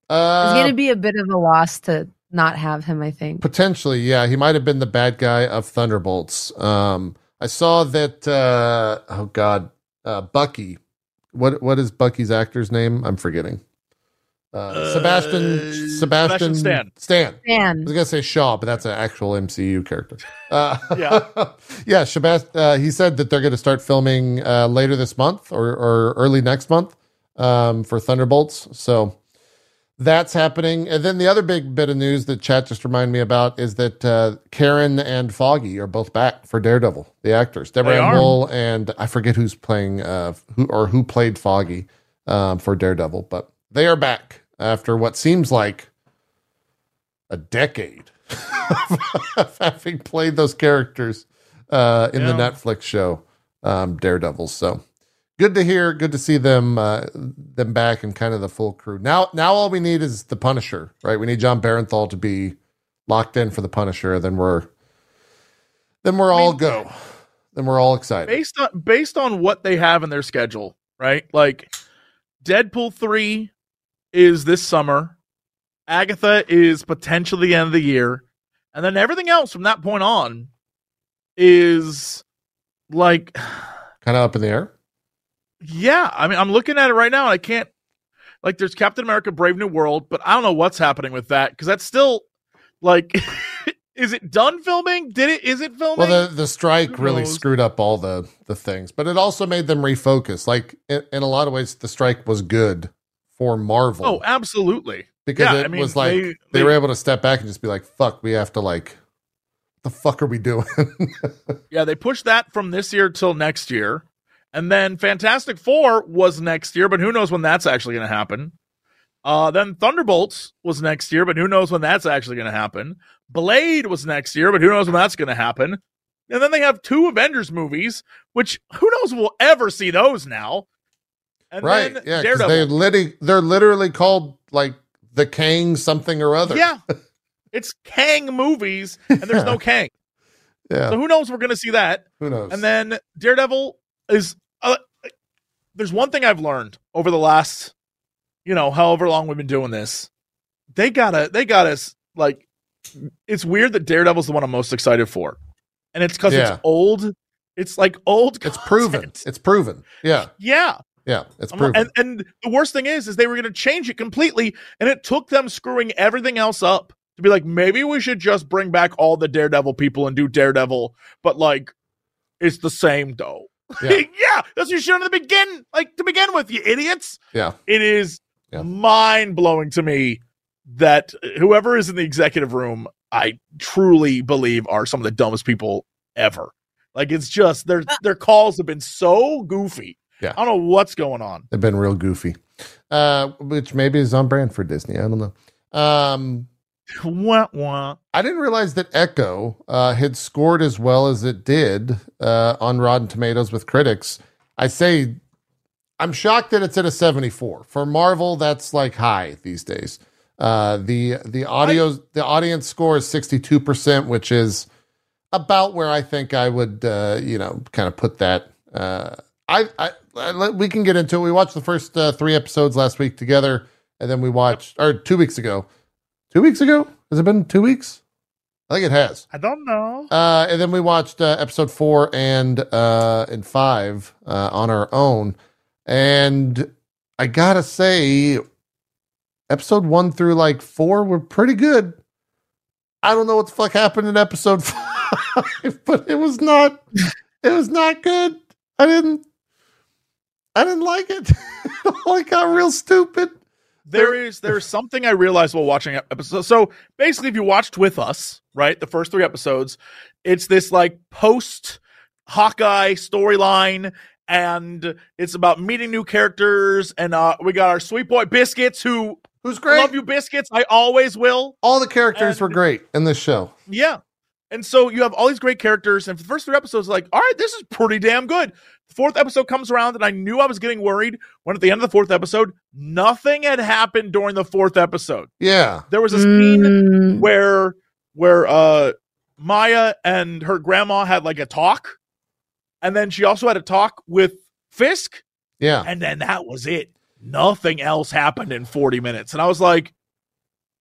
Uh, it's going to be a bit of a loss to not have him. I think. Potentially, yeah. He might have been the bad guy of Thunderbolts. Um, I saw that. Uh, oh God, uh, Bucky. What what is Bucky's actor's name? I'm forgetting. Uh, Uh, Sebastian Sebastian Sebastian Stan. Stan. I was gonna say Shaw, but that's an actual MCU character. Uh, Yeah. <laughs> yeah. Sebast- uh, he said that they're going to start filming uh, later this month or, or early next month um, for Thunderbolts. So that's happening. And then the other big bit of news that chat just reminded me about is that uh, Karen and Foggy are both back for Daredevil, the actors. Deborah Ann are. Woll and I forget who's playing uh, who or who played Foggy um, for Daredevil, but they are back after what seems like a decade <laughs> of having played those characters uh, in the Netflix show um, Daredevil. So good to hear. Good to see them uh, them back and kind of the full crew. Now, now all we need is the Punisher, right? We need Jon Bernthal to be locked in for the Punisher. Then we're then we're all go. Then we're all excited. based on based on what they have in their schedule, right? Like Deadpool 3 is this summer. Agatha is potentially the end of the year. And then everything else from that point on is like <sighs> Kind of up in the air. yeah, I mean I'm looking at it right now and I can't like there's Captain America Brave New World, but I don't know what's happening with that cuz that's still like <laughs> is it done filming? Did it is it filming? Well, the the strike really screwed up all the the things, but it also made them refocus. Like in, in a lot of ways, the strike was good for Marvel. oh, absolutely. because yeah, it I mean, was like they- they, they- were able to step back and just be like, "Fuck, we have to like, the fuck are we doing?" <laughs> Yeah, they pushed that from this year till next year. And then Fantastic Four was next year, but who knows when that's actually going to happen. Uh, then Thunderbolts was next year, but who knows when that's actually going to happen. Blade was next year, but who knows when that's going to happen. And then they have two Avengers movies, which who knows we'll ever see those now. And right? then Yeah, they literally they're literally called like the Kang something or other. Yeah. It's Kang movies, <laughs> and there's no Kang. yeah. So who knows we're going to see that. Who knows? And then Daredevil is. Uh, there's one thing I've learned over the last, you know, however long we've been doing this. They gotta, they got us like. It's weird that Daredevil's the one I'm most excited for, and it's because Yeah. it's old. It's like old. it's proven. It's proven. Yeah, Yeah, yeah. It's um, proven. and and the worst thing is, is they were going to change it completely, and it took them screwing everything else up to be like, maybe we should just bring back all the Daredevil people and do Daredevil, but like, it's the same though. Yeah. <laughs> Yeah, that's what you should in the begin, like to begin with, you idiots. yeah, It is Yeah. mind blowing to me that whoever is in the executive room, I truly believe are some of the dumbest people ever. Like it's just their uh their calls have been so goofy. Yeah. I don't know what's going on. they've been real goofy, uh, which maybe is on brand for Disney. I don't know. Um, <laughs> wah, wah. I didn't realize that Echo uh, had scored as well as it did uh, on Rotten Tomatoes with critics. I say, I'm shocked that it's at a 74 for Marvel. That's like high these days. Uh, the the audio the audience score is 62 percent, which is about where I think I would uh, you know kind of put that. Uh, I, I, I we can get into it. We watched the first uh, three episodes last week together, and then we watched or two weeks ago. Two weeks ago? Has it been two weeks? I think it has. I don't know. Uh, and then we watched uh, episode four and uh, and five uh, on our own. And I gotta say, episode one through like four were pretty good. I don't know what the fuck happened in episode <laughs> five, but it was not. It was not good. I didn't. I didn't like it. <laughs> it got real stupid. there is there's something I realized while watching episodes. So basically, if you watched with us, right, the first three episodes, it's this like post Hawkeye storyline, and it's about meeting new characters. And uh, we got our sweet boy Biscuits, who Who's great? love you, Biscuits. I always will. All the characters And- were great in this show. Yeah. And so you have all these great characters, and for the first three episodes, like, all right, this is pretty damn good. The fourth episode comes around, and I knew I was getting worried when at the end of the fourth episode, nothing had happened during the fourth episode. Yeah. There was a scene Mm, where where uh Maya and her grandma had like a talk, and then she also had a talk with Fisk, Yeah. and then that was it. Nothing else happened in 40 minutes. And I was like,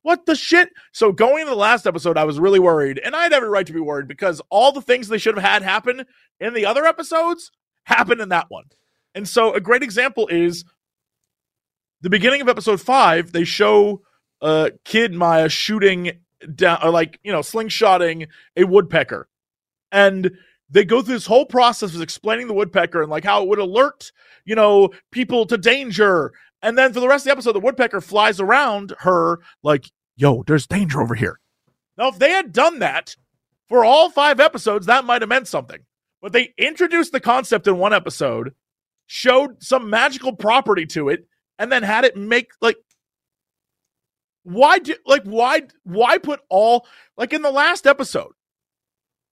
what the shit? So going into the last episode, I was really worried, and I had every right to be worried because all the things they should have had happen in the other episodes happened in that one. And so a great example is the beginning of episode five, they show uh kid Maya shooting down or like, you know, slingshotting a woodpecker. And they go through this whole process of explaining the woodpecker and like how it would alert, you know, people to danger. And then for the rest of the episode, the woodpecker flies around her like, yo, there's danger over here. Now, if they had done that for all five episodes, that might have meant something. But they introduced the concept in one episode, showed some magical property to it, and then had it make like why do like why why put all like in the last episode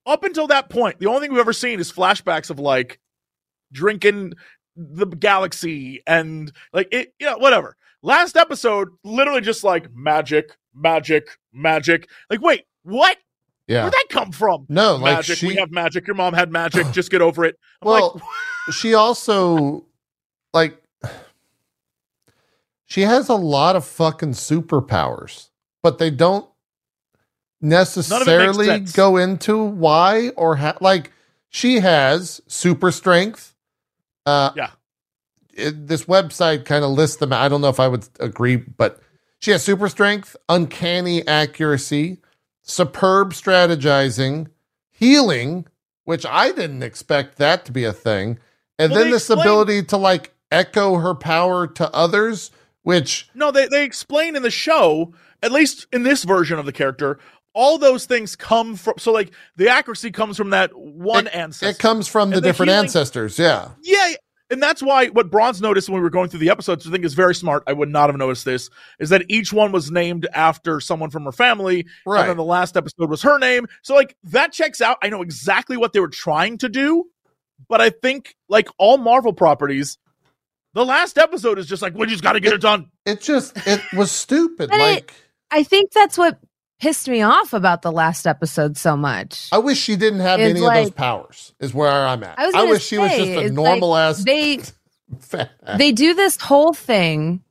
up until that point the only thing we've ever seen is flashbacks of like drinking the galaxy and like it you know whatever last episode literally just like magic magic magic like wait what Yeah. where'd that come from No, like magic she we have magic your mom had magic <sighs> just get over it I'm Well, like <laughs> she also like she has a lot of fucking superpowers, but they don't necessarily go into why or how. Like she has super strength. Uh, Yeah. it- this website kind of lists them. I don't know if I would agree, but she has super strength, uncanny accuracy, superb strategizing, healing, which I didn't expect that to be a thing, and Well, then this explain- ability to like echo her power to others, which No, they they explain in the show, at least in this version of the character, all those things come from. So like the accuracy comes from that one ancestor. it comes from the different healing- ancestors. Yeah. yeah, and that's why what Bronze noticed when we were going through the episodes, I think is very smart. I would not have noticed this. Is that each one was named after someone from her family, and Right. then the last episode was her name. So like that checks out. I know exactly what they were trying to do, but I think like all Marvel properties. The last episode is just like we just got to get it done. It just it was stupid. But it- like I think that's what pissed me off about the last episode so much. I wish she didn't have It's any of those powers. Is where I'm at. I I, wish she was just a normal ass. They <laughs> ass. they do this whole thing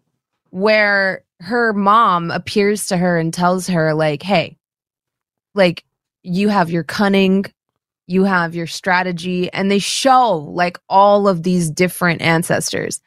where her mom appears to her and tells her like hey like you have your cunning you have your strategy and they show like all of these different ancestors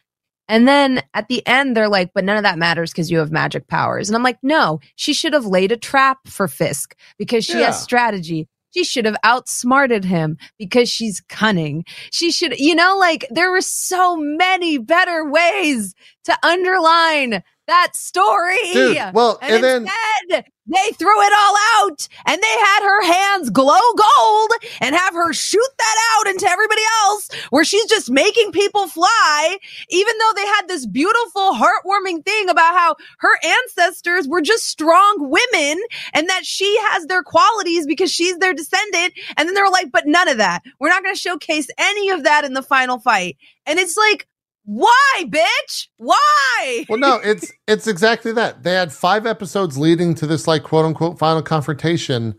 and then at the end they're like but none of that matters because you have magic powers. And i'm like no she should have laid a trap for fisk because she Yeah. has strategy. She should have outsmarted him because she's cunning. She should you know like there were so many better ways to underline that story. Dude, well, and, and, then they threw it all out and they had her hands glow gold and have her shoot that out into everybody else where she's just making people fly even though they had this beautiful heartwarming thing about how her ancestors were just strong women and that she has their qualities because she's their descendant. And then they were like but none of that. We're not going to showcase any of that in the final fight. And it's like why bitch why well, no, it's it's exactly that. They had five episodes leading to this like quote unquote final confrontation,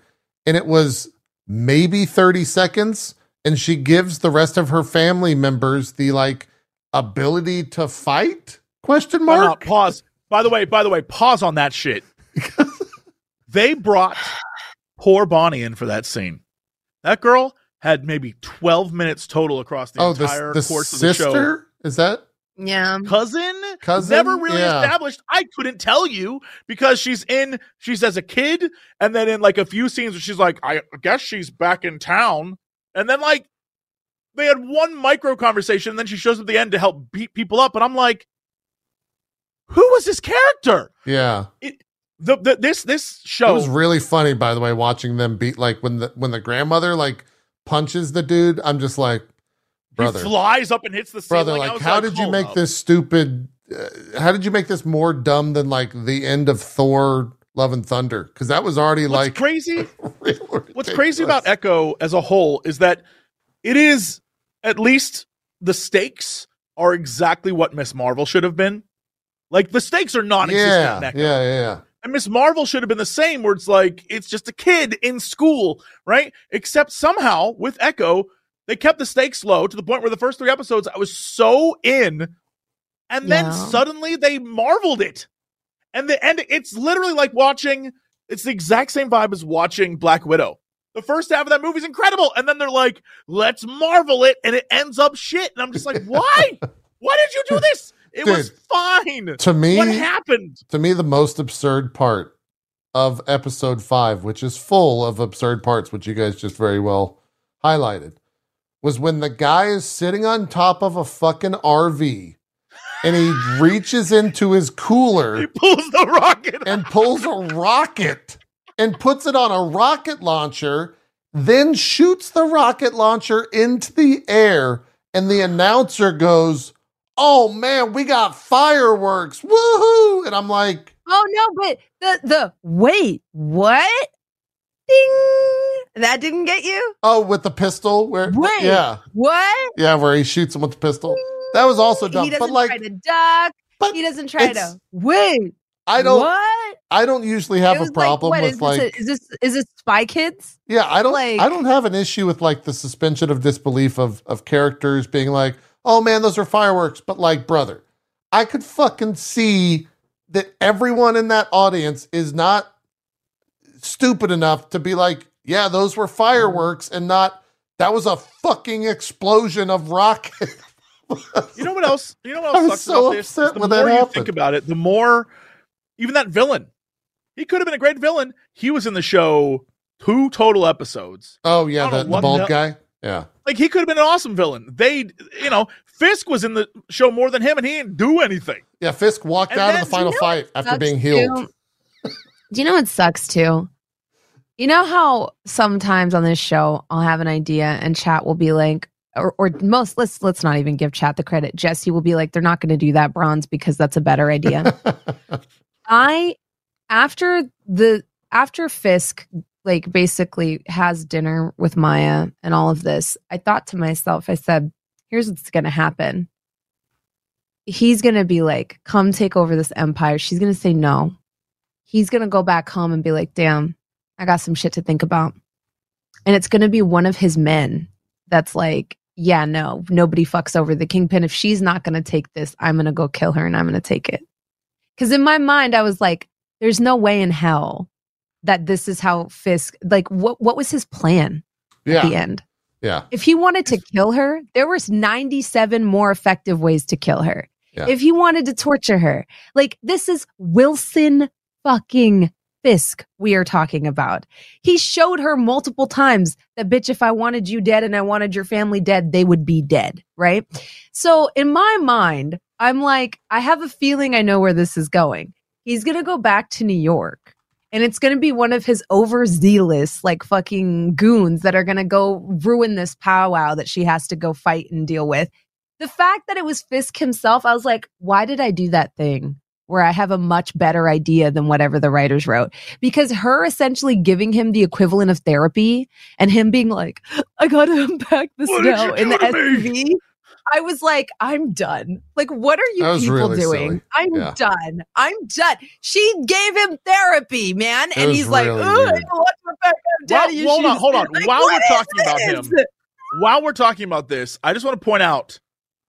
and it was maybe thirty seconds, and she gives the rest of her family members the like ability to fight? Question Time out. mark. Pause. By the way, by the way, pause on that shit. <laughs> they brought poor Bonnie in for that scene. That girl had maybe 12 minutes total across the oh, entire the course of the show. Sister is that? yeah Cousin, Cousin? never really Yeah. established. I couldn't tell you because she's in, she's as a kid, and then in like a few scenes where she's like, I guess she's back in town. And then like they had one micro conversation, and then she shows up at the end to help beat people up. And I'm like, who was this character? Yeah. The, the this this It show was really funny, by the way, watching them beat like when the when the grandmother like punches the dude. I'm just like, brother, He flies up and hits the ceiling. brother, I like, how did you make up. this stupid? Uh, how did you make this more dumb than like the end of Thor Love and Thunder because that was already What's like crazy? <laughs> What's crazy about. Echo as a whole is that it is at least the stakes are exactly what Miss Marvel should have been. Like the stakes are non-existent Yeah, yeah, yeah, yeah. And Miss Marvel should have been the same, where it's like it's just a kid in school, right? Except somehow with Echo, they kept the stakes low to the point where the first three episodes I was so in, and then Yeah. suddenly they marveled it, and the and it's literally like watching. It's the exact same vibe as watching Black Widow. The first half of that movie is incredible, and then they're like, "Let's marvel it," and it ends up shit, and I'm just like, "Why? <laughs> Why did you do this? It was fine. To me, What happened?" to me, the most absurd part of episode five, which is full of absurd parts, which you guys just very well highlighted, was when the guy is sitting on top of a fucking RV and he reaches into his cooler. He pulls the rocket and pulls a rocket and puts it on a rocket launcher, then shoots the rocket launcher into the air, and the announcer goes, Oh man, we got fireworks. Woohoo! And I'm like, Oh no, but the the wait, what? Ding! That didn't get you? Oh, with the pistol? Where Wait. yeah. What? Yeah, where he shoots him with the pistol. That was also dumb. He doesn't But like try to duck. but He doesn't try to wait. I don't What? I don't usually have a problem what, with is like this a- is this is this Spy Kids? Yeah, I don't Like- I don't have an issue with like the suspension of disbelief of of characters being like, "Oh man, those are fireworks." But like, brother, I could fucking see that everyone in that audience is not stupid enough to be like, "Yeah, those were fireworks," and not that was a fucking explosion of rocket. <laughs> You know what else? You know what I else was sucks so about this? Is upset the when more that you think about it, the more even that villain. He could have been a great villain. He was in the show two total episodes. oh yeah, the, the bald the- guy. Yeah, Like he could have been an awesome villain. They, you know, Fisk was in the show more than him, and he didn't do anything. yeah. Fisk walked And out of the final fight after being healed. too. Do you know what sucks too? You know how sometimes on this show I'll have an idea and chat will be like, or, or most let's let's not even give chat the credit. Jesse will be like, they're not going to do that bronze because that's a better idea. <laughs> I after the after Fisk like basically has dinner with Maya and all of this, I thought to myself, I said, here's what's gonna happen. He's gonna be like, come take over this empire. She's gonna say no. He's gonna go back home and be like, damn, I got some shit to think about. And it's gonna be one of his men that's like, yeah, no, nobody fucks over the kingpin. If she's not gonna take this, I'm gonna go kill her and I'm gonna take it. Because in my mind, I was like, there's no way in hell that this is how Fisk like what what was his plan at the end? yeah. If he wanted to kill her, there was 97 more effective ways to kill her. Yeah. If he wanted to torture her, like this is Wilson fucking Fisk we are talking about. He showed her multiple times that bitch if I wanted you dead and I wanted your family dead, they would be dead, right? So in my mind, I'm like I have a feeling I know where this is going. He's going to go back to New York and it's going to be one of his overzealous like fucking goons that are going to go ruin this powwow that she has to go fight and deal with the fact that it was fisk himself i was like why did i do that thing where i have a much better idea than whatever the writers wrote because her essentially giving him the equivalent of therapy and him being like i gotta <laughs> unpack this What did now in the to suv I was like, I'm done. Like, what are you people really doing? silly. I'm Yeah. done. I'm done. She gave him therapy, man. and was he's like, really "Ugh, I want back up daddy Well, hold on, hold on. <laughs> Like, While we're is talking about him, While we're talking about this, I just want to point out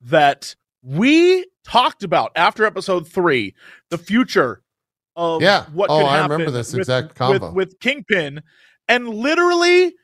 that we talked about after episode three the future of Yeah. what Oh, could I remember this with, exact with, with Kingpin, and literally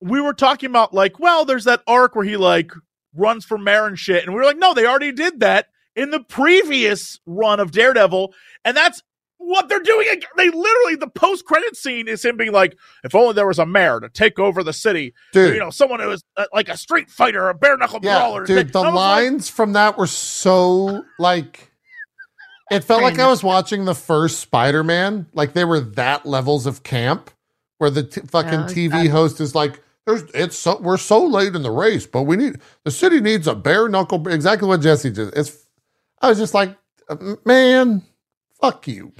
we were talking about like, well, there's that arc where he like runs for mayor and shit, and we were like, no, they already did that in the previous run of Daredevil, and that's what they're doing. They literally the post credit scene is him being like, if only there was a mayor to take over the city, Dude, you know, someone who was uh, like a street fighter, a bare knuckle yeah, brawler. dude, the I was like, lines from that were so like. It felt like I was watching the first Spider-Man. Like they were that levels of camp, where the t- fucking Yeah, it TV bad. host is like, "There's it's so we're so late in the race, but we need the city needs a bare knuckle." Exactly what Jesse did. It's. I was just like, man, Fuck you.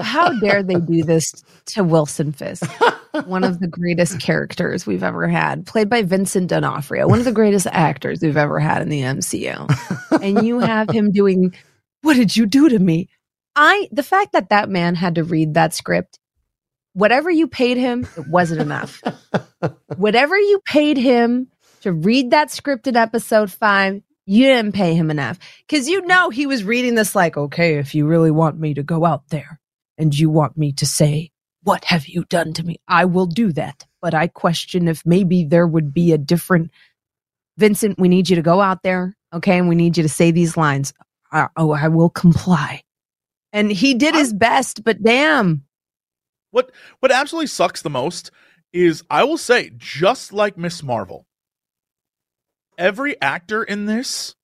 How dare they do this <laughs> to Wilson Fisk, one of the greatest characters we've ever had, played by Vincent D'Onofrio, one of the greatest actors we've ever had in the MCU. And you have him doing, "What did you do to me?" I the fact that that man had to read that script, whatever you paid him, it wasn't enough. <laughs> whatever you paid him to read that script in episode five, you didn't pay him enough because you know he was reading this like, okay, if you really want me to go out there and you want me to say, what have you done to me? I will do that. But I question if maybe there would be a different Vincent, we need you to go out there, okay, and we need you to say these lines. I, oh, I will comply. And he did his best, but damn. What what absolutely sucks the most is I will say, just like Miss Marvel, every actor in this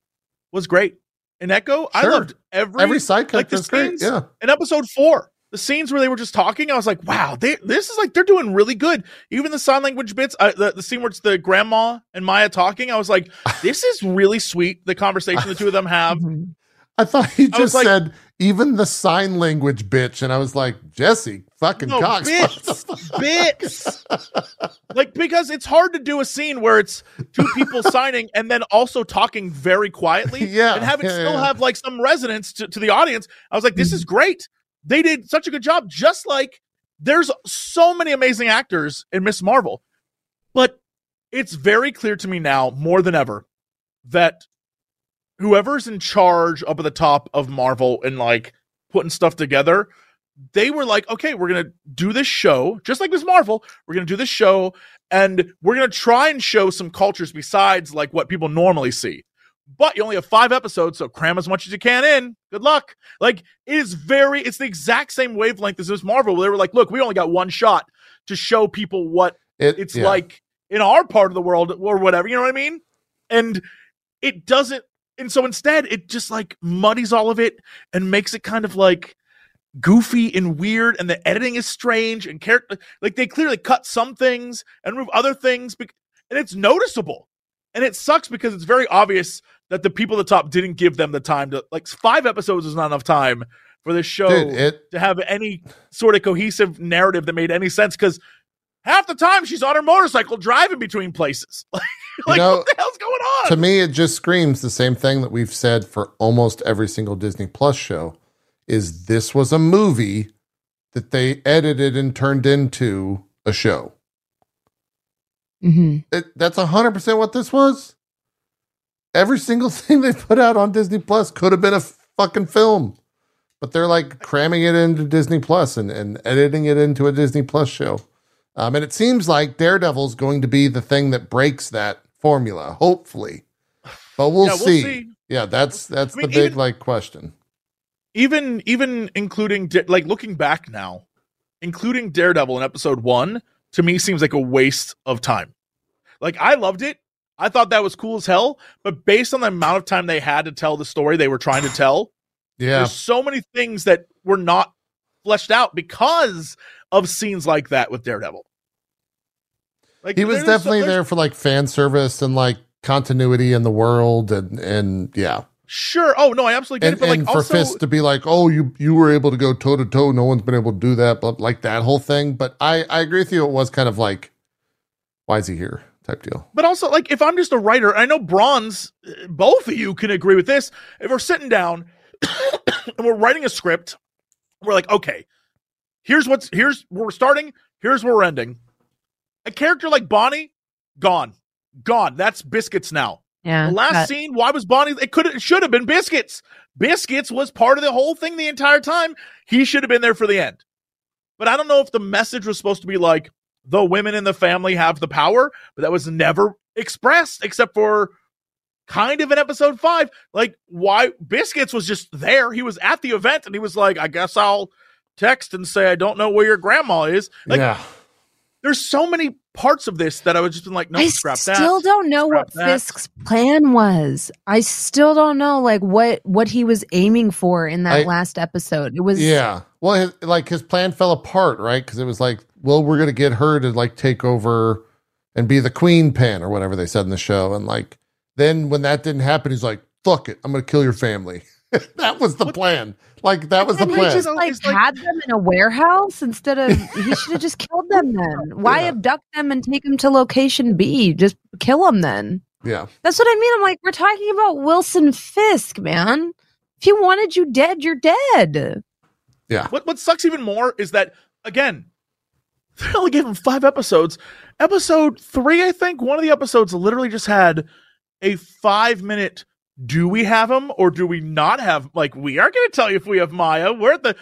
was great. In Echo, I loved every Every side like the is great. scenes Yeah. in episode four. The scenes where they were just talking, I was like, "Wow, they, this is like they're doing really good." Even the sign language bits, uh, the, the scene where it's the grandma and Maya talking, I was like, <laughs> "This is really sweet." The conversation the two of them have. <laughs> I thought he just like- said even the sign language bitch, and I was like, Jesse, fucking No, Cox. what the bits, bits. <laughs> like because it's hard to do a scene where it's two people <laughs> signing and then also talking very quietly <laughs> Yeah, and have it yeah, still yeah. have like some resonance to, to the audience. I was like, this is mm-hmm. great. They did such a good job. Just like there's so many amazing actors in Miss Marvel, but it's very clear to me now more than ever that whoever's in charge up at the top of Marvel and like putting stuff together, they were like, okay, we're gonna do this show, just like Miss Marvel. We're gonna do this show, and we're gonna try and show some cultures besides like what people normally see. But you only have five episodes, so cram as much as you can in. Good luck. Like it is very, it's the exact same wavelength as Miss Marvel. Where they were like, look, we only got one shot to show people what It- it's yeah. like in our part of the world or whatever you know what i mean and it doesn't and so instead it just like muddies all of it and makes it kind of like goofy and weird and the editing is strange and character like they clearly cut some things and remove other things bec- and it's noticeable. And it sucks because it's very obvious that the people at the top didn't give them the time to like five episodes is not enough time for this show Dude, it to have any sort of cohesive narrative that made any sense because half the time she's on her motorcycle driving between places. <laughs> like, like, know, what the hell's going on? to me it just screams the same thing that we've said for almost every single Disney Plus show is this was a movie that they edited and turned into a show. Mhm. It, that's 100% what this was. Every single <laughs> thing they put out on Disney Plus could have been a fucking film. But they're like cramming it into Disney Plus and, and editing it into a Disney Plus show. Um, and it seems like Daredevil's going to be the thing that breaks that formula, hopefully. But we'll, Yeah, we'll see. see. Yeah, that's that's I mean, the big even- like question. even even including like looking back now, including Daredevil in episode one to me seems like a waste of time. Like I loved it. I thought that was cool as hell, but based on the amount of time they had to tell the story they were trying to <sighs> tell, Yeah. There's so many things that were not fleshed out because of scenes like that with Daredevil. Like He was there's so- definitely there for like fan service and like continuity in the world and and yeah. Sure. Oh no, I absolutely and, it. But like and for also, Fisk to be like, oh, you you were able to go toe to toe. No one's been able to do that, but like that whole thing. But I I agree with you. It was kind of like, why is he here? Type deal. but also like if I'm just a writer, I know Bronze, both of you can agree with this. If we're sitting down <coughs> and we're writing a script, we're like, okay, here's what's here's where we're starting. Here's where we're ending. A character like Bonnie, gone, gone. That's biscuits now. Yeah. The last that- scene, why was Bonnie? It could it should have been Biscuits. Biscuits was part of the whole thing the entire time. He should have been there for the end. But I don't know if the message was supposed to be like the women in the family have the power, but that was never expressed except for kind of in episode five. Like why Biscuits was just there. He was at the event and he was like, I guess I'll text and say I don't know where your grandma is. Like yeah, there's so many parts of this that I was just been like, no, I scrap that. I still don't know Scrap what that. Fisk's plan was. I still don't know like what what he was aiming for in that I- last episode. It was yeah. Well, his, like his plan fell apart, right? Because it was like, well, we're gonna get her to like take over and be the queen pen or whatever they said in the show, and like then when that didn't happen, he's like, fuck it, I'm gonna kill your family. <laughs> <laughs> that was the plan. Like that was the And he plan. just like It's like- had them in a warehouse instead of he should have just killed them then. <laughs> Why Yeah. abduct them and take them to location B? Just kill them then. yeah. That's what I mean. I'm like, we're talking about Wilson Fisk, man. If he wanted you dead, you're dead. Yeah. What what sucks even more is that again, <laughs> they only gave him five episodes. Episode three, I think, one of the episodes literally just had a five minute. Do we have him or do we not have? Like, we are going to tell you if we have Maya. We're at the.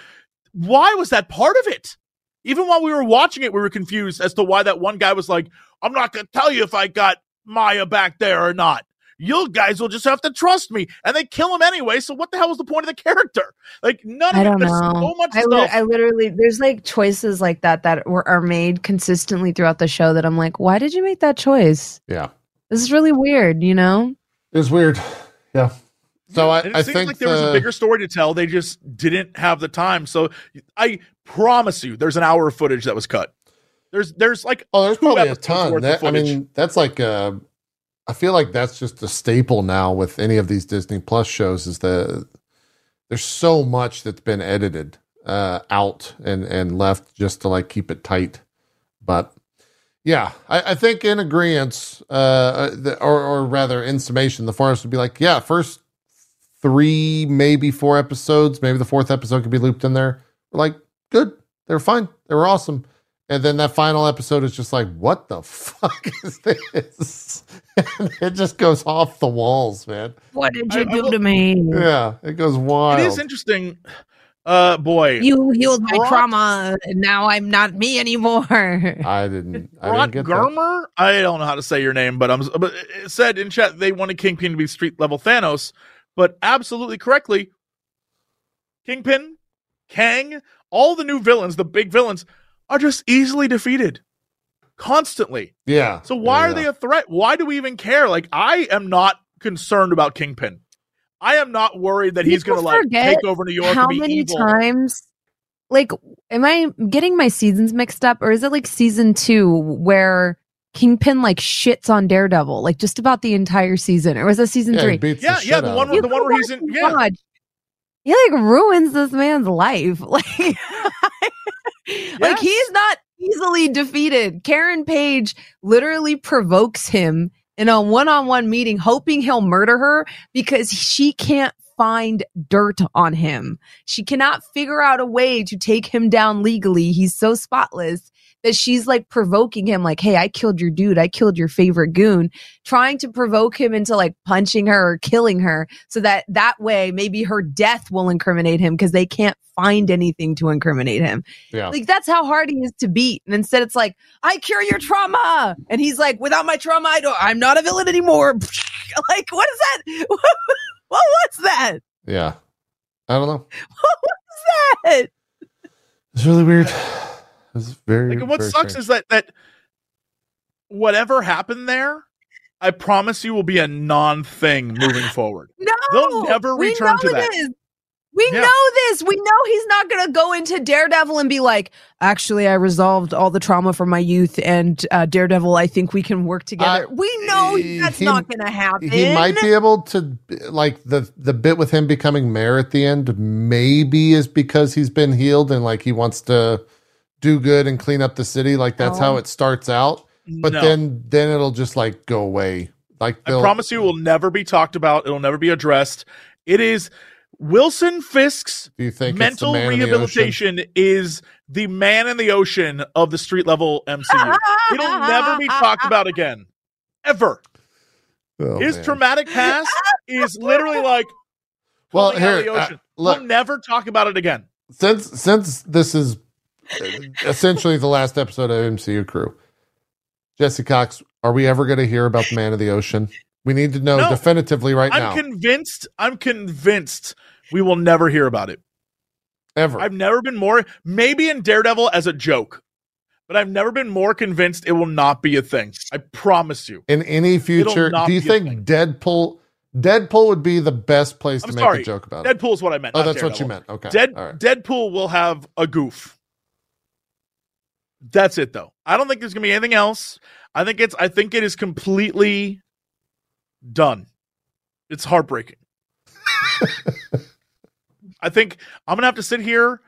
Why was that part of it? Even while we were watching it, we were confused as to why that one guy was like, "I'm not going to tell you if I got Maya back there or not." You guys will just have to trust me, and they kill him anyway. So what the hell was the point of the character? Like none of I don't There's know. so much I, stuff. li- I literally, there's like choices like that that were, are made consistently throughout the show that I'm like, why did you make that choice? Yeah. This is really weird, you know? it's weird. Yeah. So I, it I seems think like there was a bigger story to tell. They just didn't have the time. So I promise you, there's an hour of footage that was cut. There's there's like Oh, there's probably a ton. That, I mean, that's like uh I feel like that's just a staple now with any of these Disney Plus shows is the there's so much that's been edited uh out and and left just to like keep it tight. But yeah, I, I think in agreement, uh, the, or or rather in summation, the forest would be like, yeah, first three, maybe four episodes, maybe the fourth episode could be looped in there. We're like, good, they were fine, they were awesome. And then that final episode is just like, what the fuck <laughs> is this? and it just goes off the walls, man. What did you I do will- to me? Yeah, it goes wild. it is interesting. Uh, boy, You healed my Brock- trauma, and now I'm not me anymore. <laughs> I didn't. I Rod didn't get that. Germer. I don't know how to say your name, but I'm. But it said in chat they wanted Kingpin to be street level Thanos, but absolutely correctly, Kingpin, Kang, all the new villains, the big villains, are just easily defeated, constantly. Yeah. So why Yeah, are yeah. they a threat? Why do we even care? Like I am not concerned about Kingpin. I am not worried that he's going to like take over New York. How and be many evil. times? Like, am I getting my seasons mixed up, or is it like season two where Kingpin like shits on Daredevil, like just about the entire season, or was that season Yeah, three? Yeah, the yeah, the one where- the one where he's in- Oh yeah. God. He like ruins this man's life. <laughs> Like, like he's not easily defeated. Karen Page literally provokes him in a one-on-one meeting, hoping he'll murder her because she can't find dirt on him. She cannot figure out a way to take him down legally. He's so spotless that she's like provoking him, like, Hey, I killed your dude. I killed your favorite goon, trying to provoke him into like punching her or killing her so that that way maybe her death will incriminate him because they can't find anything to incriminate him. Yeah. Like that's how hard he is to beat. And instead it's like, I cure your trauma. And he's like, without my trauma, I don't, I'm not a villain anymore. <laughs> like, what is that? <laughs> what was that? Yeah. I don't know. <laughs> What was that? It's really weird. It's very. Like, and what very sucks strange. is that that whatever happened there, I promise you will be a non-thing moving forward. <laughs> No, They'll never we return to know this. We Yeah. know this. We know he's not going to go into Daredevil and be like, actually, I resolved all the trauma from my youth, and uh, Daredevil, I think we can work together. Uh, we know he- that's he- not going to happen. he might be able to like the the bit with him becoming mayor at the end maybe is because he's been healed and like he wants to do good and clean up the city like that's Oh. how it starts out but No. then then it'll just like go away like I promise you, it will never be talked about. It'll never be addressed. It is Wilson Fisk's do you think mental it's the rehabilitation is the man in the ocean of the street level MCU. It'll never be talked <laughs> about again, ever. Oh, His man. traumatic past is literally like well falling out of here uh, look we'll never talk about it again. since since this is essentially the last episode of MCU crew Jesse Cox are we ever going to hear about the man of the ocean we need to know No. definitively right now. I'm convinced. I'm convinced we will never hear about it. ever I've never been more. Maybe in Daredevil as a joke, but I've never been more convinced it will not be a thing. I promise you. in any future do you think deadpool deadpool would be the best place I'm to make a joke about it Deadpool is what I meant. oh that's what you meant okay Dead right Deadpool will have a goof. That's it though. I don't think there's gonna be anything else. I think it's I think it is completely done. It's heartbreaking. <laughs> I think I'm gonna have to sit here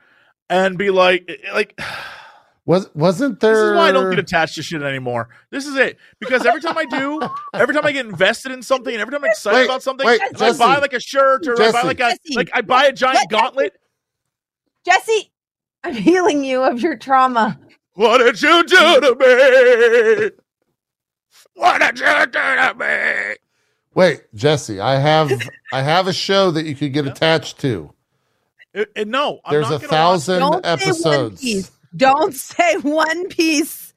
and be like, eh, eh, like. <sighs> Was wasn't there? This there? is why I don't get attached to shit anymore. This is it. Because every time I do, every time I get invested in something, and every time I'm excited Wait, about something, wait, Jesse. I buy like a shirt or I buy like a Jesse. like I buy a giant Let- gauntlet. Jesse, I'm healing you of your trauma. What did you do to me? What did you do to me? Wait, Jesse, I have <laughs> I have a show that you could get attached to. It- it- no, I'm There's not a gonna thousand don't say One episodes. Piece. Don't say One Piece.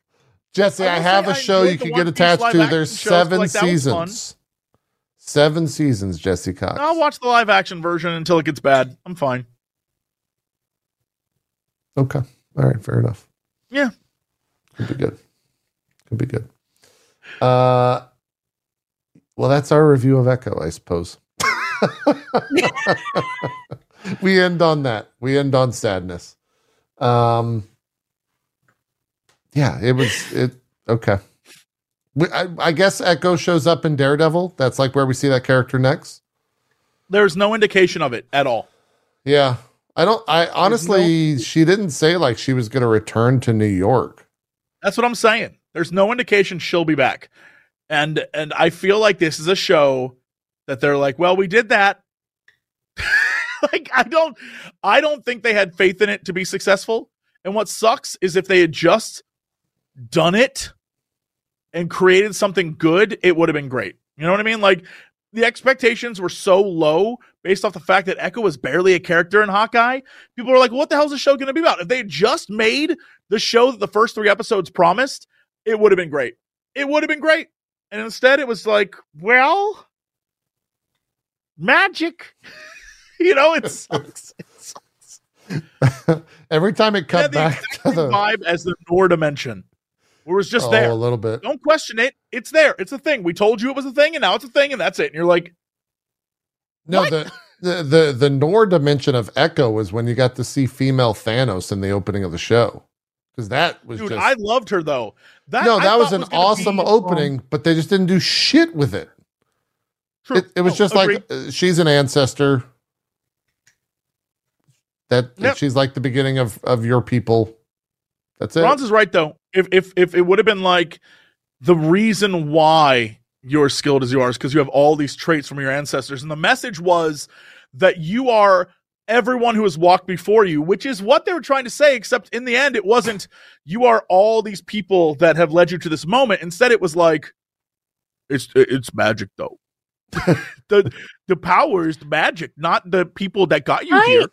Jesse, I I have say a I show you could get attached to. There's seven like, that was fun. seasons. Seven seasons, Jesse Cox. I'll watch the live action version until it gets bad. I'm fine. Okay. All right. Fair enough. Yeah. Could be good. Could be good. Uh, well, that's our review of Echo, I suppose. <laughs> we end on that. We end on sadness. Um, yeah, it was it. Okay. We, I, I guess Echo shows up in Daredevil. That's like where we see that character next. There's no indication of it at all. Yeah. I don't, I honestly, she didn't say like she was going to return to New York. That's what I'm saying. There's no indication she'll be back. And and I feel like this is a show that they're like, well, we did that. <laughs> like I don't I don't think they had faith in it to be successful. And what sucks is if they had just done it and created something good, it would have been great. You know what I mean? Like the expectations were so low based off the fact that Echo was barely a character in Hawkeye. People were like, what the hell is the show going to be about? If they had just made the show that the first three episodes promised, it would have been great. It would have been great. And instead, it was like, well, magic. <laughs> you know, it <laughs> sucks. It sucks. <laughs> Every time it cut back to the vibe as the Nor dimension, where it was just oh, there. a little bit. Don't question it. It's there. It's a thing. We told you it was a thing, and now it's a thing, and that's it. And you're like, No, What? the, the the the Nor dimension of Echo was when you got to see female Thanos in the opening of the show because that was dude, just I loved her though. That, no, that was an gonna awesome be- opening, but they just didn't do shit with it. True. It, it was Oh, just agreed. like uh, she's an ancestor. That Yep. she's like the beginning of of your people. That's it. Bronze is right though. If if if it would have been like the reason why you're as skilled as you are is because you have all these traits from your ancestors, and the message was that you are everyone who has walked before you, which is what they were trying to say. Except in the end, it wasn't you are all these people that have led you to this moment. Instead, it was like it's it's magic though. <laughs> the the power is the magic, not the people that got you I- here.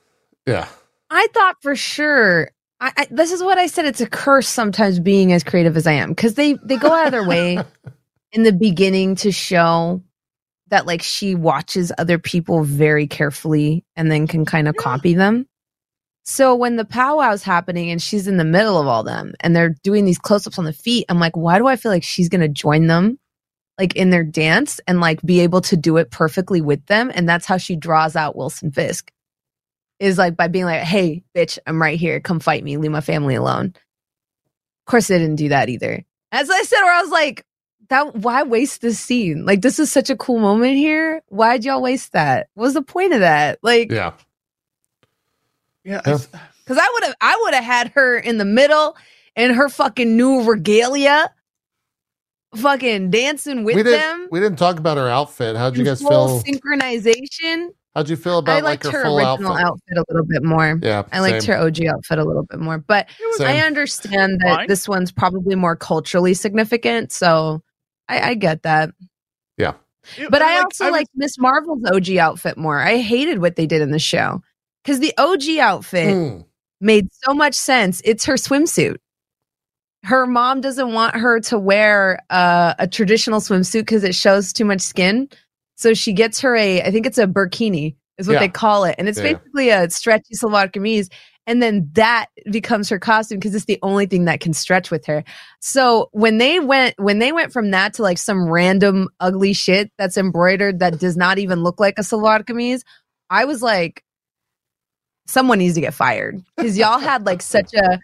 yeah. I thought for sure. I, I, this is what I said. It's a curse sometimes being as creative as I am because they they go out of their way <laughs> in the beginning to show that like she watches other people very carefully and then can kind of copy them. So when the powwow's happening and she's in the middle of all them and they're doing these close-ups on the feet, I'm like, why do I feel like she's gonna join them like in their dance and like be able to do it perfectly with them? And that's how she draws out Wilson Fisk. Is like by being like, hey, bitch, I'm right here. Come fight me. Leave my family alone. Of course, they didn't do that either. As I said, where I was like, that why waste this scene? Like, this is such a cool moment here. Why'd y'all waste that? What was the point of that? Like, Yeah. Yeah, Yeah. Because I would have, I would have had her in the middle in her fucking new regalia, fucking dancing with we didn't them. we didn't talk about her outfit. How'd you guys full feel? synchronization. How'd you feel about I like liked her, her, full original outfit? outfit. a little bit more. Yeah. I liked same. her OG outfit a little bit more, but it I understand that Fine. this one's probably more culturally significant. So I, I get that. Yeah. But I like, also was- like Miss Marvel's OG outfit more. I hated what they did in the show because the OG outfit Hmm. made so much sense. It's her swimsuit. Her mom doesn't want her to wear uh, a traditional swimsuit because it shows too much skin. So she gets her a, I think it's a burkini, is what Yeah. they call it. And it's Yeah. basically a stretchy salwar kameez. And then that becomes her costume because it's the only thing that can stretch with her. So when they went, when they went from that to like some random ugly shit that's embroidered that does not even look like a salwar kameez, I was like, someone needs to get fired because y'all had like such a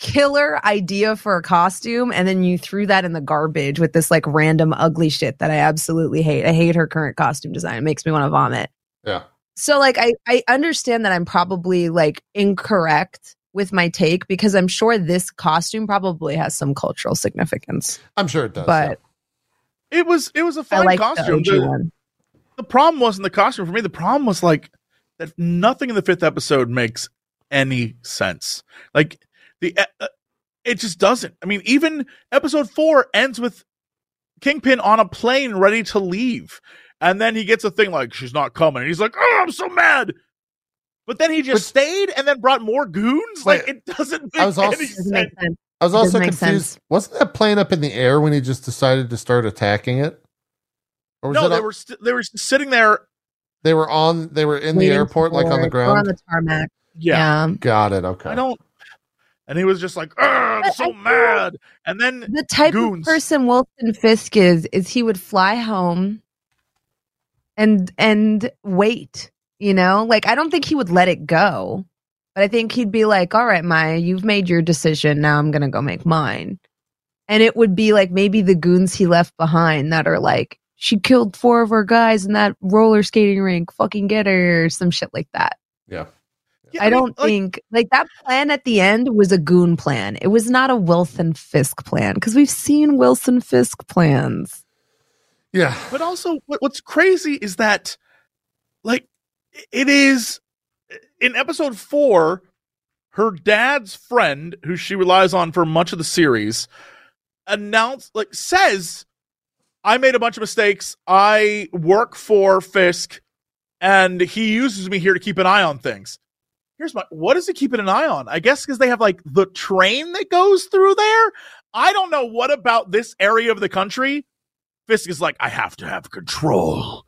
killer idea for a costume and then you threw that in the garbage with this like random ugly shit that I absolutely hate. I hate her current costume design. It makes me want to vomit. Yeah. So like I I understand that I'm probably like incorrect with my take because I'm sure this costume probably has some cultural significance. I'm sure it does. But It was it was a fine like costume. the The, the problem wasn't the costume for me. The problem was like that nothing in the fifth episode makes any sense. Like the uh, it just doesn't. I mean, even episode four ends with Kingpin on a plane ready to leave, and then he gets a thing like she's not coming. And he's like, "Oh, I'm so mad." But then he just stayed and then brought more goons. Like it doesn't make I was also- any sense. make sense. I was also confused. sense. Wasn't that plane up in the air when he just decided to start attacking it? Or was No, it they up- were st- they were sitting there. they were on they were in the Waiting airport like on for the it. Or on ground? the tarmac. Yeah, Yeah. Got it. Okay. I don't. And he was just like, "Ugh, I'm so I mad. And then The type Goons. of person Wilson Fisk is is he would fly home and and wait, you know? Like I don't think he would let it go. But I think he'd be like, "All right, Maya, you've made your decision. Now I'm going to go make mine." And it would be like maybe the goons he left behind that are like, "She killed four of her guys in that roller skating rink. Fucking get her," or some shit like that. Yeah. Yeah, I, mean, don't like, think like that plan at the end was a goon plan. It was not a Wilson Fisk plan because we've seen Wilson Fisk plans. Yeah. But also, what, what's crazy is that, like, it is in episode four, her dad's friend, who she relies on for much of the series, announced, like, says, I made a bunch of mistakes. I work for Fisk, and he uses me here to keep an eye on things. Here's my what is he keeping an eye on? I guess because they have like the train that goes through there. I don't know what about this area of the country Fisk is like, I have to have control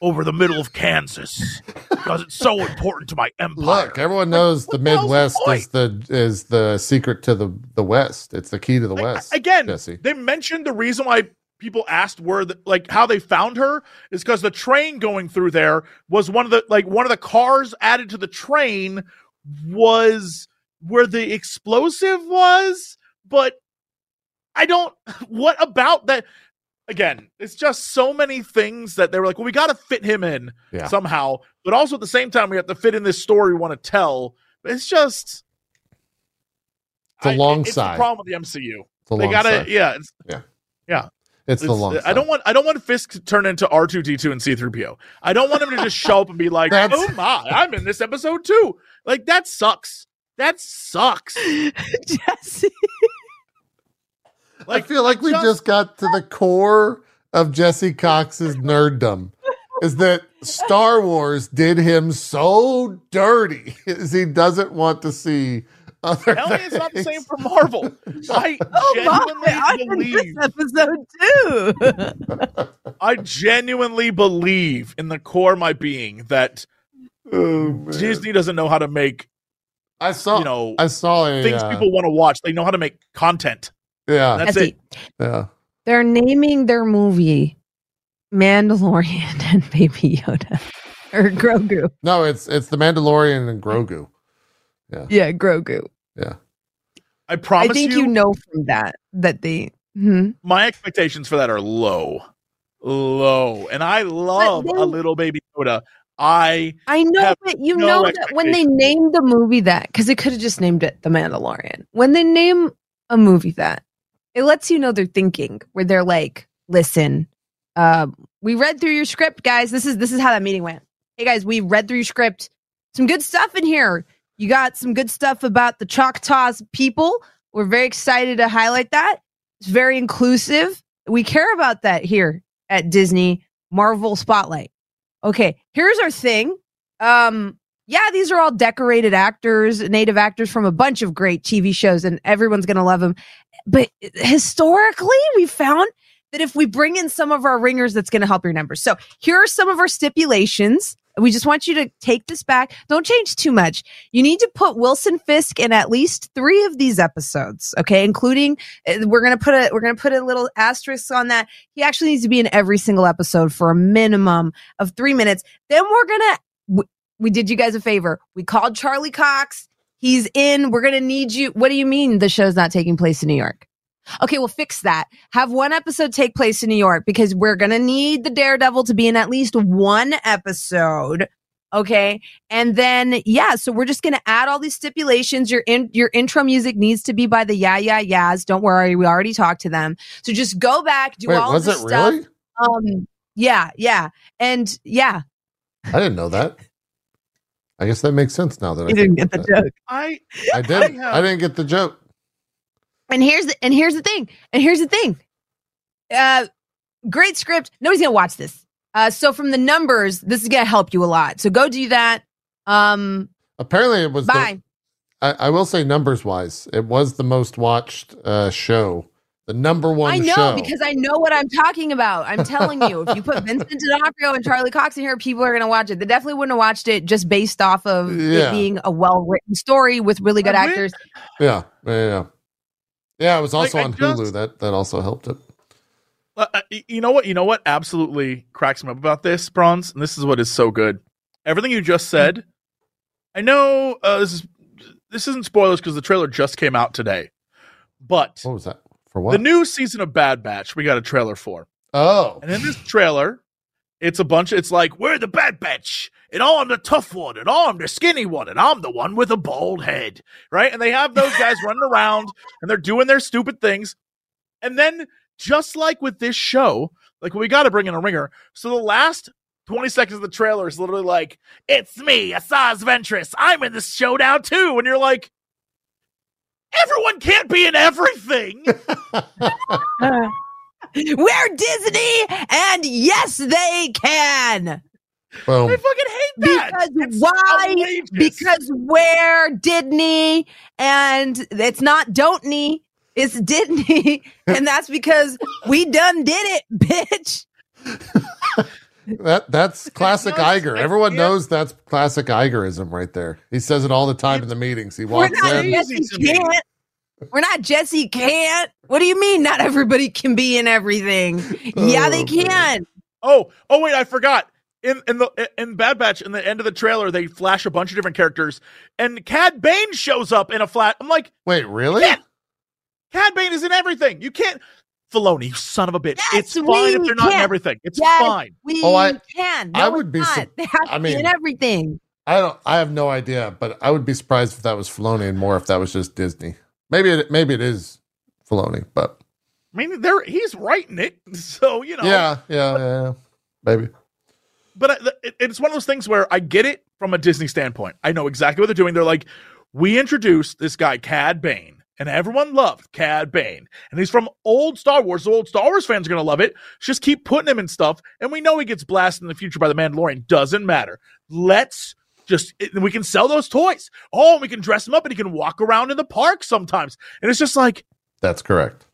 over the middle of Kansas because it's so important to my empire. Look, everyone knows what the hell's the Midwest is the is the secret to the the West. It's the key to the Like, West. again, Jesse. they mentioned the reason why people asked where the, like how they found her is because the train going through there was one of the like one of the cars added to the train was where the explosive was but i don't what about that again it's just so many things that they were like well we got to fit him in Yeah. somehow but also at the same time we have to fit in this story we want to tell it's just It's a I- long it's the side. problem with the mcu It's a they long gotta side. yeah it's, It's the long. I don't want I don't want Fisk to turn into R two D two and C three PO. I don't want him to just show up and be like, <laughs> That's- "Oh my, I'm in this episode too." Like that sucks. That sucks. <laughs> Jesse. <laughs> Like I feel like we just got to the core of Jesse Cox's nerddom. Is that Star Wars did him so dirty is he doesn't want to see other Tell me it's not the things. same for Marvel. <laughs> I Oh my, I'm genuinely in this believe. episode too. <laughs> I genuinely believe in the core of my being that Oh. Disney doesn't know how to make I saw. you know I saw a things uh, people want to watch. They know how to make content. Yeah, That's Jesse, it. yeah. They're naming their movie Mandalorian <laughs> and Baby Yoda <laughs> or Grogu. No, it's it's the Mandalorian and Grogu. Yeah, Yeah, Grogu. Yeah, I promise I think you, know from that that they. Hmm. my expectations for that are low, low, and I love then- a little baby Yoda. I I know, have but you no know that when they named the movie that, because they could have just named it The Mandalorian. When they name a movie that, it lets you know they're thinking. Where they're like, "Listen, uh, we read through your script, guys. This is this is how that meeting went. Hey, guys, we read through your script. Some good stuff in here. You got some good stuff about the Choctaws people. We're very excited to highlight that. It's very inclusive. We care about that here at Disney Marvel Spotlight. Okay, here's our thing. Um, yeah, these are all decorated actors, native actors from a bunch of great TV shows, and everyone's gonna love them. But historically, we found that if we bring in some of our ringers, that's gonna help your numbers. So here are some of our stipulations. We just want you to take this back. Don't change too much. You need to put Wilson Fisk in at least three of these episodes, okay? Including uh, we're gonna put a we're gonna put a little asterisk on that. He actually needs to be in every single episode for a minimum of three minutes. Then we're gonna we did you guys a favor. We called Charlie Cox. He's in. We're gonna need you. What do you mean the show's not taking place in New York? Okay, we'll fix that. Have one episode take place in New York because we're gonna need the Daredevil to be in at least one episode. Okay. And then, yeah, so we're just going to add all these stipulations. Your in, your intro music needs to be by the Yeah, Yeah, Yeahs. Don't worry. We already talked to them. So just go back, do Wait, all was this it stuff. really? Um, yeah, yeah. And yeah, I didn't know that. I guess that makes sense now that I didn't get the that. joke. I I did. I have- I didn't get the joke. And here's the, and here's the thing. And here's the thing. Uh, great script. Nobody's gonna watch this. Uh, so from the numbers, this is gonna help you a lot. So go do that. Um, Apparently, it was. The, bye. I, I will say, numbers wise, it was the most watched uh, show, the number one I know show. because I know what I'm talking about. I'm telling you, if you put <laughs> Vincent D'Onofrio and Charlie Cox in here, people are going to watch it. They definitely wouldn't have watched it just based off of Yeah. it being a well written story with really good I wish- actors. yeah, yeah, yeah. Yeah, it was also Like, I on Hulu. That that also helped it. Uh, uh, you know what? You know what absolutely cracks me up about this, Bronze? And this is what is so good. Everything you just said, I know uh, this is this isn't spoilers because the trailer just came out today. But What was that for? What? the new season of Bad Batch, we got a trailer for. oh, And in this trailer, it's a bunch. It's like we're the Bad Batch, and I'm the tough one, and I'm the skinny one, and I'm the one with a bald head, right? And they have those guys <laughs> running around, and they're doing their stupid things. And then, just like with this show, like we got to bring in a ringer. So the last 20 seconds of the trailer is literally like, "It's me, Asajj Ventress. I'm in this showdown too," and you're like. Everyone can't be in everything. <laughs> <laughs> We're Disney, and yes, they can. boom. I fucking hate that. Because It's why? outrageous. Because we're Disney, and it's not don't-ney, it's Disney, <laughs> and that's because we done did it, bitch. That that's <laughs> classic No, Iger. Everyone can't- knows that's classic Igerism right there. He says it all the time in the meetings. He walks We're walks not in. Jesse- Jesse to me. can't. We're not Jesse can't. What do you mean? Not everybody can be in everything. yeah, they Oh, can. Oh, oh wait, I forgot. In in the in Bad Batch, in the end of the trailer, they flash a bunch of different characters, and Cad Bane shows up in a flat. I'm like, Wait, really? Cad Bane is in everything. You can't, Filoni, you son of a bitch. Yes, it's fine if we they're not in can. every It's Yes. fine. We Oh, I- can. I would be it's not. <laughs> They have I to be in mean- everything. I don't. I have no idea, but I would be surprised if that was Filoni and more if that was just Disney. Maybe it. Maybe it is Filoni, but I mean, there he's writing it, <laughs> so you know. yeah, yeah, yeah, yeah. maybe. but uh, I- it, it's one of those things where I get it from a Disney standpoint. I know exactly what they're doing. They're like, we introduced this guy Cad Bane, and everyone loved Cad Bane, and he's from old Star Wars. The old Star Wars fans are gonna love it. Just keep putting him in stuff, and we know he gets blasted in the future by the Mandalorian. Doesn't matter. Let's just it- we can sell those toys. Oh, we can dress him up, and he can walk around in the park sometimes. And it's just like, That's correct.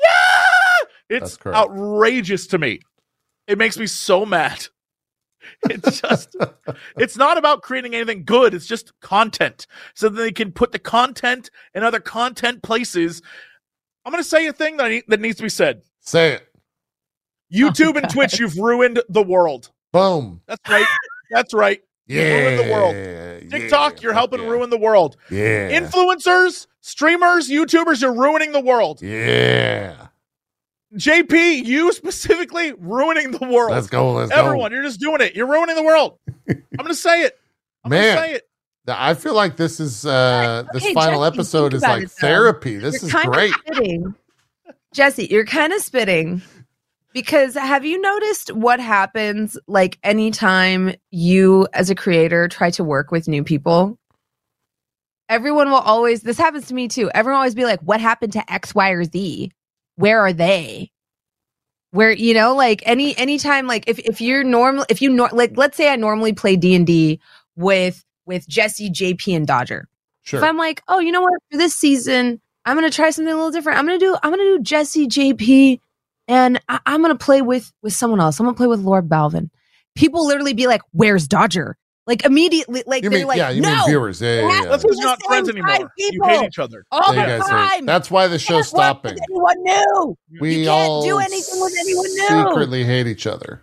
yeah, it's correct. outrageous to me. It makes me so mad. <laughs> It's just, it's not about creating anything good. It's just content. So that they can put the content in other content places. I'm going to say a thing that, I need, that needs to be said. Say it. YouTube Oh, and Twitch, you've ruined the world. Boom. That's right. That's right. Yeah. ruined the world. TikTok, yeah, you're helping yeah. ruin the world. Yeah. Influencers, streamers, YouTubers, you're ruining the world. yeah. JP, you specifically ruining the world. Let's go. Let's Everyone, you're just doing it. You're ruining the world. I'm going to say it. I'm Man. going to say it. I feel like this is uh this Okay, final Jesse, episode is like it, though. therapy. This You're is kind great. Spitting. Jesse, you're kind of spitting. Because have you noticed what happens like anytime you as a creator try to work with new people? Everyone will always this happens to me too. Everyone will always be like, what happened to X, Y, or Z? Where are they? Where you know, like any anytime, like if if you're normal, if you nor- like, let's say I normally play D and D with with Jesse, JP, and Dodger. Sure. If I'm like, oh, you know what? For this season, I'm gonna try something a little different. I'm gonna do I'm gonna do Jesse JP, and I, I'm gonna play with with someone else. I'm gonna play with Lord Balvin. People literally be like, "Where's Dodger?" Like immediately, like you they're mean like, yeah, you "No, mean viewers. Yeah, yeah, yeah. That's We're who's not friends five anymore. You hate each other. all Yeah, the time." hate- That's why the show's Can't work stopping. with anyone new, We You can't all do anything with anyone new. secretly hate each other.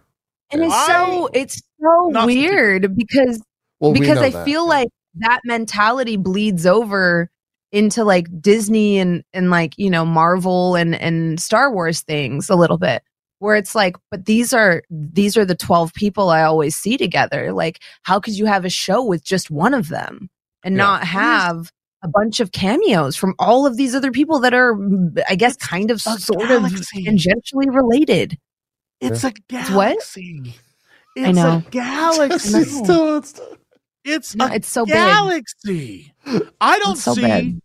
and it's Why? so it's so Not weird because Well, because know I that, feel yeah. like that mentality bleeds over into like Disney and and like you know Marvel and and Star Wars things a little bit. Where it's like, but these are these are the 12 people I always see together. Like, how could you have a show with just one of them and Yeah. not have a bunch of cameos from all of these other people that are, mm, I guess, kind of sort galaxy. of tangentially related? It's a It's what? galaxy. It's I know. a galaxy. It's still, it's still, It's No, a it's so big. galaxy. I don't so see bad.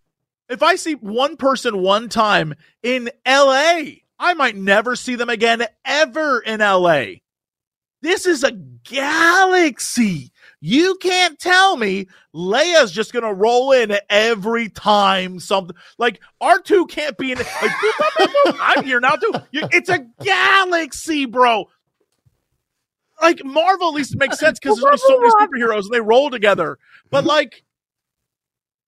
if I see one person one time in LA, I might never see them again ever in LA. This is a galaxy. You can't tell me Leia's just gonna roll in every time something like R2 can't be in. Like, boop, boop, boop. I'm here now too. It's a galaxy, bro. Like Marvel at least makes sense because there's so many superheroes and they roll together. But like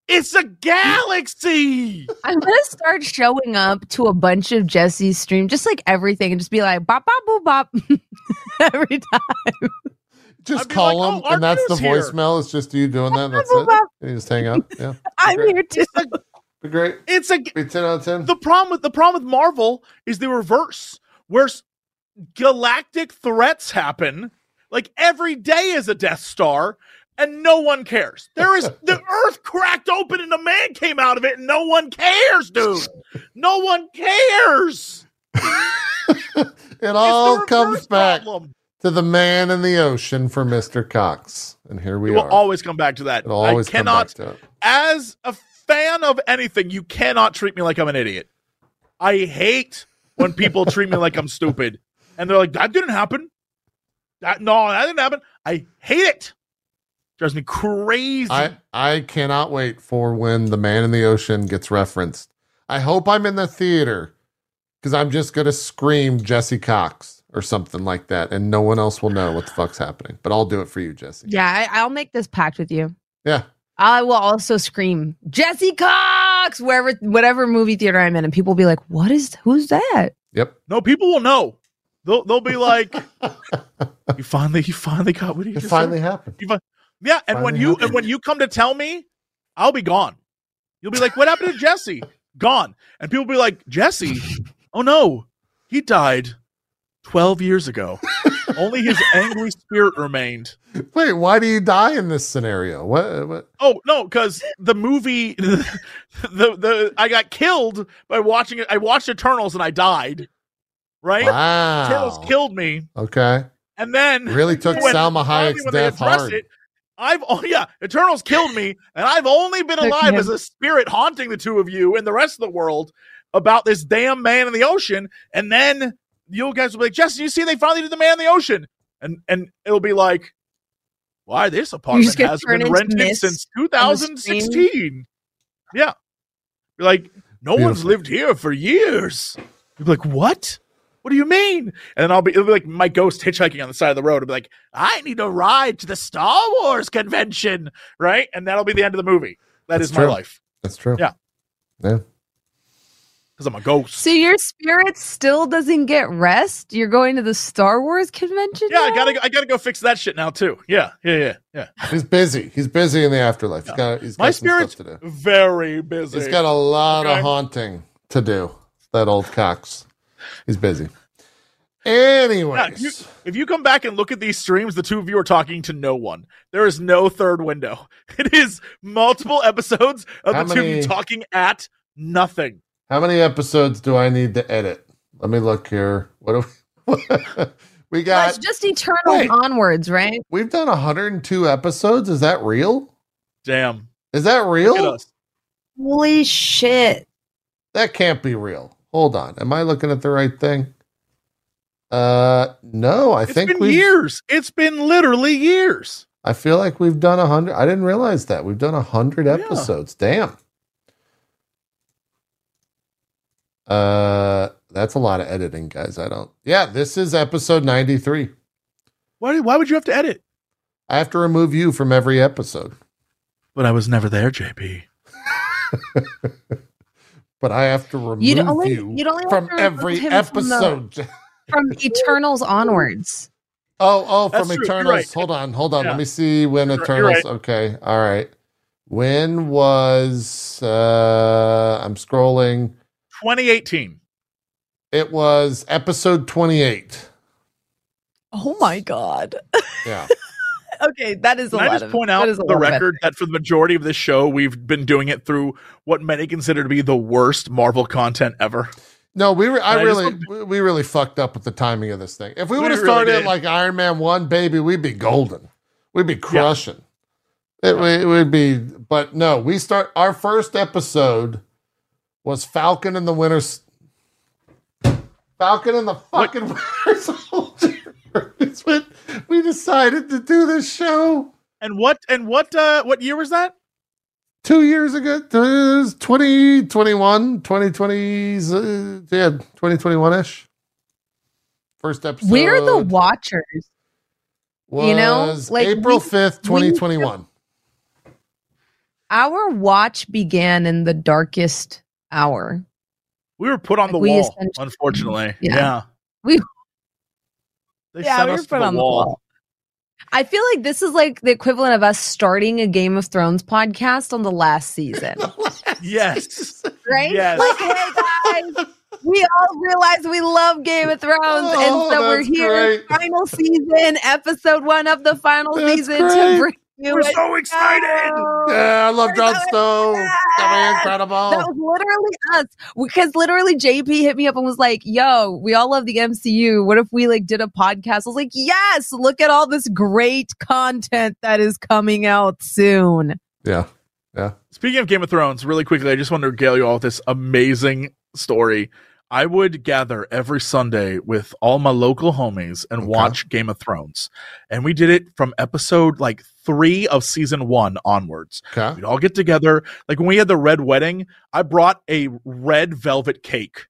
it's a galaxy. I'm gonna start showing up to a bunch of Jesse's stream, just like everything, and just be like bop bop boop bop <laughs> every time. just call like, him, "Oh, and that's the here." voicemail. It's just you doing that. and That's it. And you just hang up. Yeah, <laughs> I'm Great. here too. be great. It's a Be ten out of ten. the problem with the problem with Marvel is the reverse, where galactic threats happen. Like every day is a Death Star, and no one cares. There is the <laughs> Earth cracked open and a man came out of it, and no one cares, dude. No one cares. <laughs> it all comes back problem. to the man in the ocean for Mister Cox, and here we are. We will are. always come back to that. It'll always I come cannot back to it. as a fan of anything, you cannot treat me like I'm an idiot. I hate when people treat me like I'm <laughs> stupid. And they're like, that didn't happen. That no, that didn't happen. I hate it. Drives me crazy. I I cannot wait for when the man in the ocean gets referenced. I hope I'm in the theater because I'm just gonna scream Jesse Cox or something like that, and no one else will know what the fuck's happening. But I'll do it for you, Jesse. Yeah, I, I'll make this pact with you. Yeah. I will also scream Jesse Cox wherever, whatever movie theater I'm in, and people will be like, "What is? Who's that?" Yep. no, people will know. They'll they'll be like, <laughs> You finally you finally got what you It just finally said? happened. Yeah, and when you happened. and when you come to tell me, I'll be gone. You'll be like, "What happened to Jesse?" Gone, and people will be like, "Jesse, <laughs> oh no, he died twelve years ago. Only his <laughs> angry spirit remained." Wait, why do you die in this scenario? What? what? Oh no, because the movie, <laughs> the, the I got killed by watching it. I watched Eternals and I died. Right, Wow. Eternals killed me, Okay. and then Really took when- Salma Hayek's death hard. It, I've oh yeah, Eternals killed me, and I've only been alive as a spirit haunting the two of you and the rest of the world about this damn man in the ocean. And then you guys will be like, Jesse, you see they finally did the man in the ocean, and and it'll be like, why this apartment just hasn't been rented since 2016. Yeah, Be like no one's lived here for years. You'll be like, what? What do you mean? And then I'll be, it'll be like my ghost hitchhiking on the side of the road. I'll be like, I need a ride to the Star Wars convention, right? And that'll be the end of the movie. That That's is my true. life That's true. Yeah. Yeah. because I'm a ghost. So your spirit still doesn't get rest. You're going to the Star Wars convention. yeah, I gotta, go- I gotta go fix that shit now too. Yeah, yeah, yeah, yeah. He's busy. He's busy in the afterlife. He's got. He's got My spirit's stuff to do. very busy. He's got a lot Okay. of haunting to do. That old Cox. He's busy. Anyways, Yeah, if, you, if you come back and look at these streams, the two of you are talking to no one. There is no third window. <laughs> It is multiple <laughs> episodes of How the two of you talking at nothing. how many episodes do I need to edit? Let me look here. What do we? <laughs> we Well, it's got. just eternal Wait. onwards, right? We've done 102 episodes. Is that real? Damn. Is that real? Holy shit! That can't be real. Hold on. Am I looking at the right thing? Uh, no. I It's think been years. It's been literally years. I feel like we've done a hundred. I didn't realize that we've done a hundred Yeah. episodes. Damn. Uh, that's a lot of editing, guys. I don't. Yeah, this is episode ninety-three. Why, why would you have to edit? I have to remove you from every episode, But I was never there, JP. <laughs> but I have to remove You'd you, only you'd only from to remove every him from the- episode. <laughs> from Eternals onwards. oh, oh, That's from true. Eternals. right. Hold on, hold on. Yeah. Let me see when You're- you're Eternals. right. Okay, all right. When was uh I'm scrolling 2018. It was episode 28. Oh my god. Yeah. <laughs> okay, that is a Can I just of point out is the record that for the majority of this show, we've been doing it through what many consider to be the worst Marvel content ever. No, we re- I I really want we- we really fucked up with the timing of this thing. If we We would have really started did. like Iron Man 1, baby, we'd be golden. We'd be crushing. It, it would be but no, we start our first episode was Falcon and the Winter Falcon and the fucking <laughs> Winter Soldier. it's when we decided to do this show And what and what uh what year was that? two years ago. It was 2021, 2020, uh, yeah, 2021 ish. First episode. We're the watchers. you know, like, April we- 5th, we- 2021. Our watch began in the darkest hour. We were put on Like, the we wall, unfortunately. Yeah. Yeah. We- they yeah, sent we us were to put the on the wall. I feel like this is like the equivalent of us starting a Game of Thrones podcast on the last season, <laughs> Yes. right? Yes. Like, hey guys, we all realize we love Game of Thrones, Oh, and so we're here, great. final season, episode one of the final That's season great. to bring. We're it so excited. Yeah, I love We're Jon so Snow. It's gonna incredible. That was literally us because literally JP hit me up and was like, "Yo, we all love the MCU. What if we like did a podcast?" I was like, "Yes, look at all this great content that is coming out soon." yeah. Yeah. Speaking of Game of Thrones, really quickly, I just wanted to regale you all with this amazing story. I would gather every Sunday with all my local homies and Okay. watch Game of Thrones. And we did it from episode like three of season one onwards. Okay. We'd all get together. Like when we had the red wedding, I brought a red velvet cake.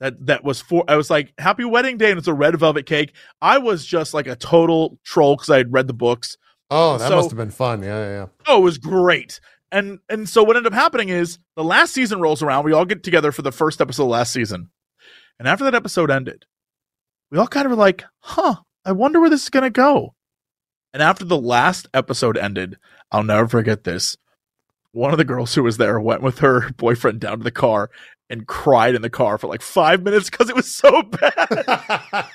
That that was for I was like, Happy wedding day, and it's a red velvet cake. I was just like a total troll because I had read the books. Oh, that So- must have been fun. Yeah, yeah, yeah. Oh, it was great. And and so what ended up happening is the last season rolls around. We all get together for the first episode of last season. And after that episode ended, we all kind of were like, huh, I wonder where this is going to go. And after the last episode ended, I'll never forget this. One of the girls who was there went with her boyfriend down to the car and cried in the car for like five minutes because it was so <laughs> bad. <laughs>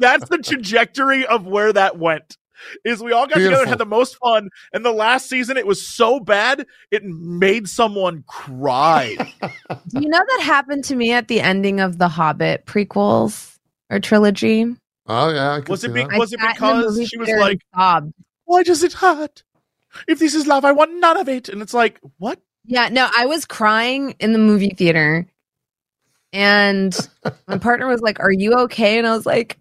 That's the trajectory of where that went. Is we all got together and had the most fun, and the last season it was so bad it made someone cry. <laughs> Do you know that happened to me at the ending of the Hobbit prequels or trilogy? Oh yeah. I Was it see big- I Was it sat in the because she was like- sobbed. Why does it hurt? If this is love, I want none of it. And it's like, what? Yeah, no, I was crying in the movie theater. And my <laughs> partner was like, Are you okay? And I was like,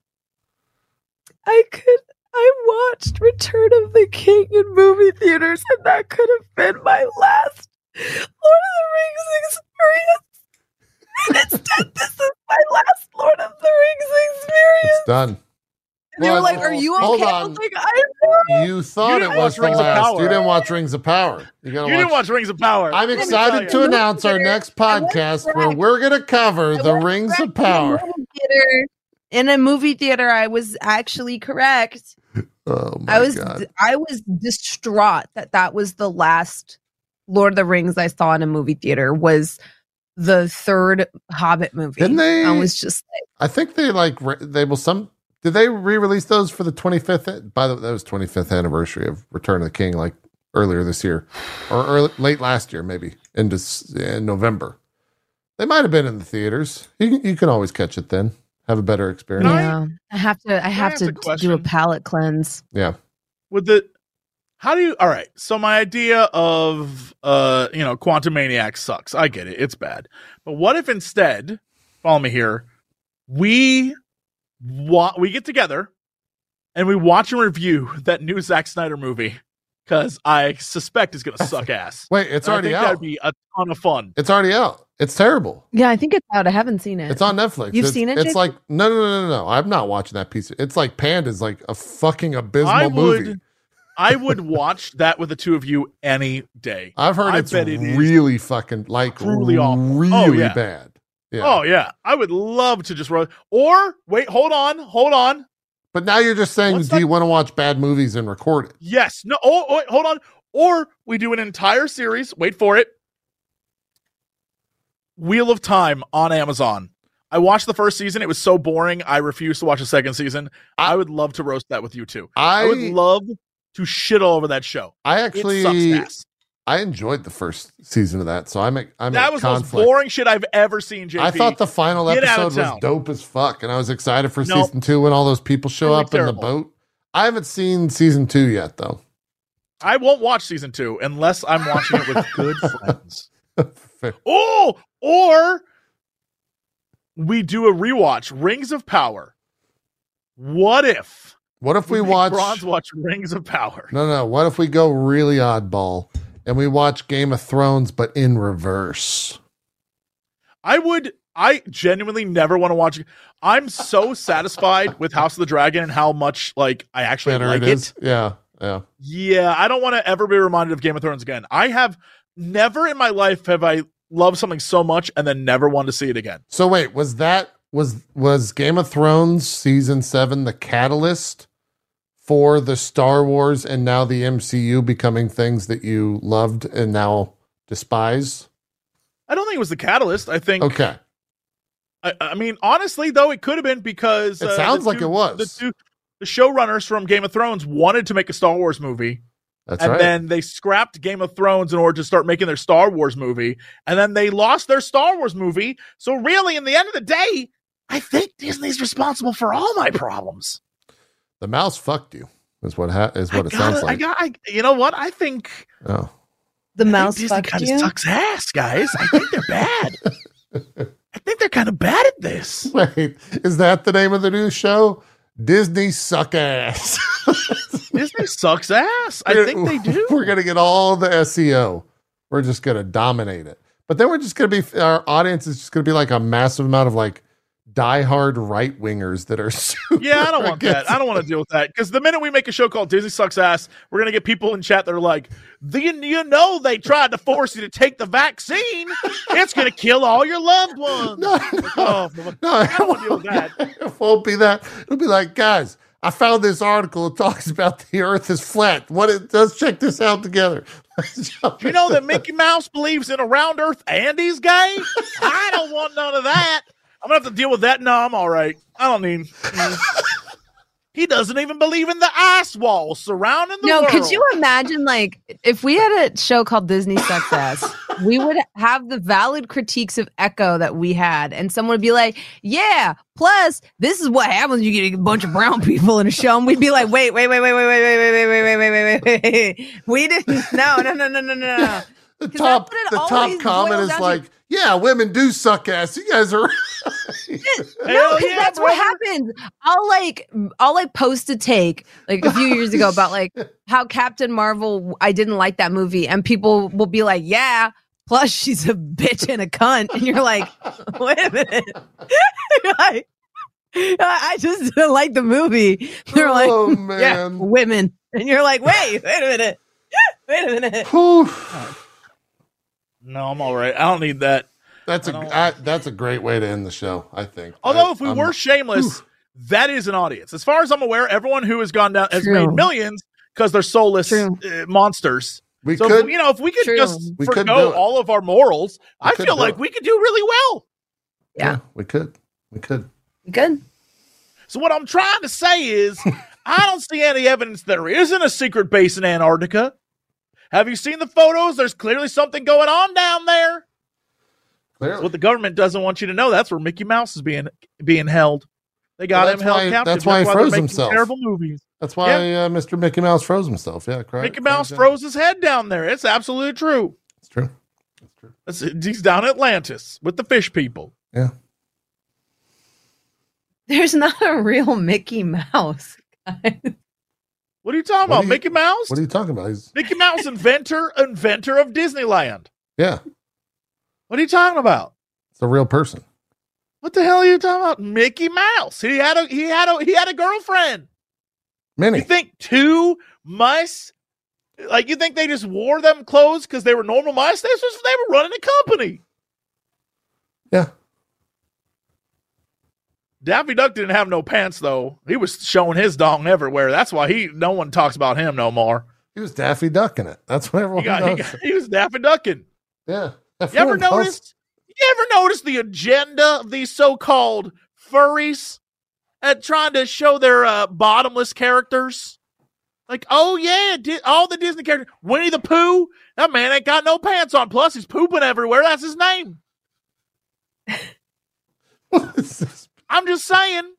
I could I watched Return of the King in movie theaters, and that could have been my last Lord of the Rings experience. And instead, this is my last Lord of the Rings experience. It's done. And they were like, Are you okay? hold I was on. like, I know. You thought didn't it was watch the Rings of last. Power. You didn't watch Rings of Power. You You watch. didn't watch Rings of Power. I'm excited to announce our next podcast where we're gonna cover I the Rings of Power. In a movie theater, in a movie theater, I was actually correct. <laughs> Oh my I was god. I was distraught that that was the last Lord of the Rings I saw in a movie theater was the third Hobbit movie. Didn't they- I was just like, I think they like re- they will some. Did they re-release those for the 25th? By the way, that was 25th anniversary of Return of the King, like earlier this year, or early, late last year, maybe in, in November. They might have been in the theaters. You can- you can always catch it then. Have a better experience. Yeah, I have to I have ask to a do a question? palate cleanse. Yeah. with the how do you all right so my idea of uh you know Quantumania sucks i get it it's bad but what if instead follow me here we wa- we get together and we watch and review that new Zack Snyder movie because I suspect it's gonna suck ass. Wait, it's And I already think out. That'd be a ton of fun. it's already out. It's terrible. Yeah, I think it's out. I haven't seen it. It's on Netflix. You've it's, seen it, It's JP? like no, no, no, no, no. I'm not watching that piece. It's like Panda's like a fucking abysmal I movie. would, I would watch that with the two of you any day. I've heard I it's bet it is really fucking like truly awful. Oh, really Oh, yeah. bad. Yeah. Oh yeah, I would love to just run. Or wait, hold on, hold on. But now you're just saying, What's do that- you want to watch bad movies and record it? Yes. No. Oh, oh, wait, hold on. Or we do an entire series. Wait for it. Wheel of Time on Amazon. I watched the first season. It was so boring. I refused to watch the second season. I, I- would love to roast that with you too. I I would love to shit all over that show. I actually. I enjoyed the first season of that, so I'm at, I'm That at was the most boring shit I've ever seen. JP. I thought the final Get episode was dope as fuck, and I was excited for Nope. season two when all those people show up in the boat. I haven't seen season two yet, though. I won't watch season two unless I'm watching it with <laughs> good friends. Oh, or we do a rewatch. Rings of Power. What if What if <laughs> we make watch? Bronze watch Rings of Power? No, no. What if we go really oddball and we watch Game of Thrones, but in reverse? I would. I genuinely never want to watch. it. I'm so satisfied with House of the Dragon and how much like I actually Better like it it. Yeah, yeah. Yeah, I don't want to ever be reminded of Game of Thrones again. I have never in my life have I loved something so much and then never wanted to see it again. So wait, was that was was Game of Thrones season seven the catalyst for the Star Wars and now the MCU becoming things that you loved and now despise? I don't think it was the catalyst. I think. Okay. I, I mean, honestly, though, it could have been because It uh, sounds like two- it was. the two the showrunners from Game of Thrones wanted to make a Star Wars movie, That's and right. then they scrapped Game of Thrones in order to start making their Star Wars movie, and then they lost their Star Wars movie. So really, in the end of the day, I think Disney's responsible for all my problems. The mouse fucked you. Is what ha- is what I it sounds gotta- like. I got. I, you know what? I think oh. The I mouse think Disney fucked kind of sucks ass, guys. I think they're bad. <laughs> I think they're kind of bad at this. Wait, is that the name of the new show? Disney suck ass. <laughs> Disney sucks ass. I think they do. <laughs> We're gonna get all the SEO. We're just gonna dominate it. But then we're just gonna be our audience is just gonna be like a massive amount of like diehard right wingers that are <laughs> super Yeah, I don't want that. I don't want to deal with that because the minute we make a show called Disney Sucks Ass, we're gonna get people in chat that are like, "The you know they tried to force you to take the vaccine. It's gonna kill all your loved ones." No, oh, no, Oh, no, I don't wanna deal with that. <laughs> It won't be that. It'll be like, guys, I found this article. It talks about the Earth is flat. What? It, let's check this out together. Do you know that Mickey Mouse believes in a round Earth and he's gay? I don't want none of that. I'm gonna have to deal with that. No, I'm all right. I don't need. mm. he doesn't even believe in the ice wall surrounding the world. No, world. could you imagine like if we had a show called Disney Sucks Ass, we would have the valid critiques of Echo that we had, and someone would be like, "Yeah, plus this is what happens. You get a bunch of brown people in a show," and we'd be like, "Wait, wait, "Wait, wait, wait, wait, wait, wait, wait, wait, wait, wait, wait, wait, wait, wait. We didn't. No, no, no, no, no, no. The 'Cause top, that's what it the top comment is down to. like, yeah, women do suck ass. You guys are. <laughs> No, because yeah, that's what brother. happens. I'll like I'll like post a take like a few years ago about like <laughs> how Captain Marvel I didn't like that movie and people will be like, Yeah, plus she's a bitch and a cunt. And you're like, <laughs> wait a minute. You're like I I just didn't like the movie. They're like, oh Yeah, man. women. And you're like, wait, wait a minute. Wait a minute. Whew. No, I'm all right. I don't need that. That's I a that's a great way to end the show. I think. Although, I- if we I'm- were shameless, that is an audience. As far as I'm aware, everyone who has gone down has True. made millions because they're soulless uh, monsters. we so, could. if, you know, if we could True. just We forgo all of our morals, We I feel like it. we could do really well. Yeah. we could. We could. Good. So, what I'm trying to say is, <laughs> I don't see any evidence that there isn't a secret base in Antarctica. Have you seen the photos? There's clearly something going on down there. That's what the government doesn't want you to know. That's where Mickey Mouse is being being held. They got Well, him held why- captive. that's why he they're froze himself. Terrible movies. That's why uh, Mr. Mickey Mouse froze himself. Yeah, correct. Mickey Mouse correct, froze his head down there. It's absolutely true. yeah. It's true. It's true. It's, he's down in Atlantis with the fish people. Yeah. There's not a real Mickey Mouse. What are you talking What about? you- Mickey Mouse? What are you talking about? He's Mickey Mouse, inventor, inventor of Disneyland. yeah. What are you talking about? It's a real person. What the hell are you talking about? Mickey Mouse. He had a he had a he had a girlfriend. Many. You think two mice? Like you think they just wore them clothes because they were normal mice? They were running a company. Yeah. Daffy Duck didn't have no pants though. He was showing his dong everywhere. That's why he no one talks about him no more. He was Daffy Ducking it. That's what He everyone got, he, knows. got, he was Daffy Ducking. yeah. You ever calls- noticed? You ever notice the agenda of these so-called furries at trying to show their uh, bottomless characters? Like, oh yeah, di- all the Disney characters. Winnie the Pooh, that man ain't got no pants on. Plus, he's pooping everywhere. That's his name. <laughs> What is this? I'm just saying.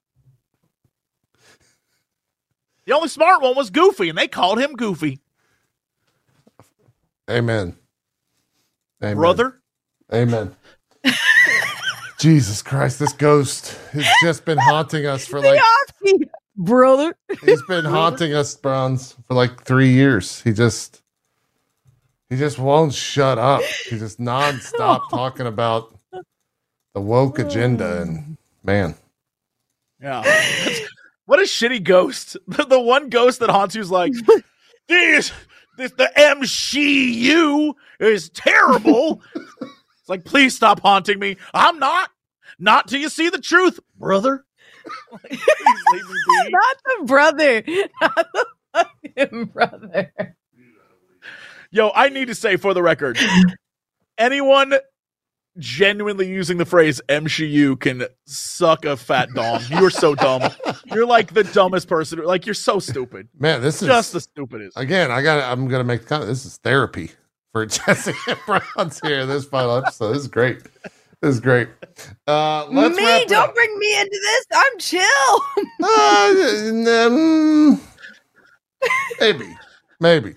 The only smart one was Goofy, and they called him Goofy. Amen. Amen. Brother, Amen. <laughs> Jesus Christ, this ghost has just been haunting us for <laughs> like brother. he's been haunting us, Bronze, for like three years. He just he just won't shut up. He just <laughs> nonstop talking about the woke agenda and man. yeah. what a shitty ghost. <laughs> The, the one ghost that haunts you is like, <laughs> this, this, the MCU is terrible. it's like, please stop haunting me. I'm not. Not till you see the truth, brother. Like, please leave me be. Not the brother. <laughs> Not the fucking brother. Yo, I need to say for the record, anyone genuinely using the phrase MCU can suck a fat dong. You're so dumb. You're like the dumbest person. Like you're so stupid. Man, this is Just the stupidest. again, I got I'm gonna make the comment. This is therapy for <laughs> Jesse Brown's here. This final episode. This is great. This is great. Uh let's me, don't up. bring me into this. I'm chill. <laughs> Uh, mm, maybe. Maybe.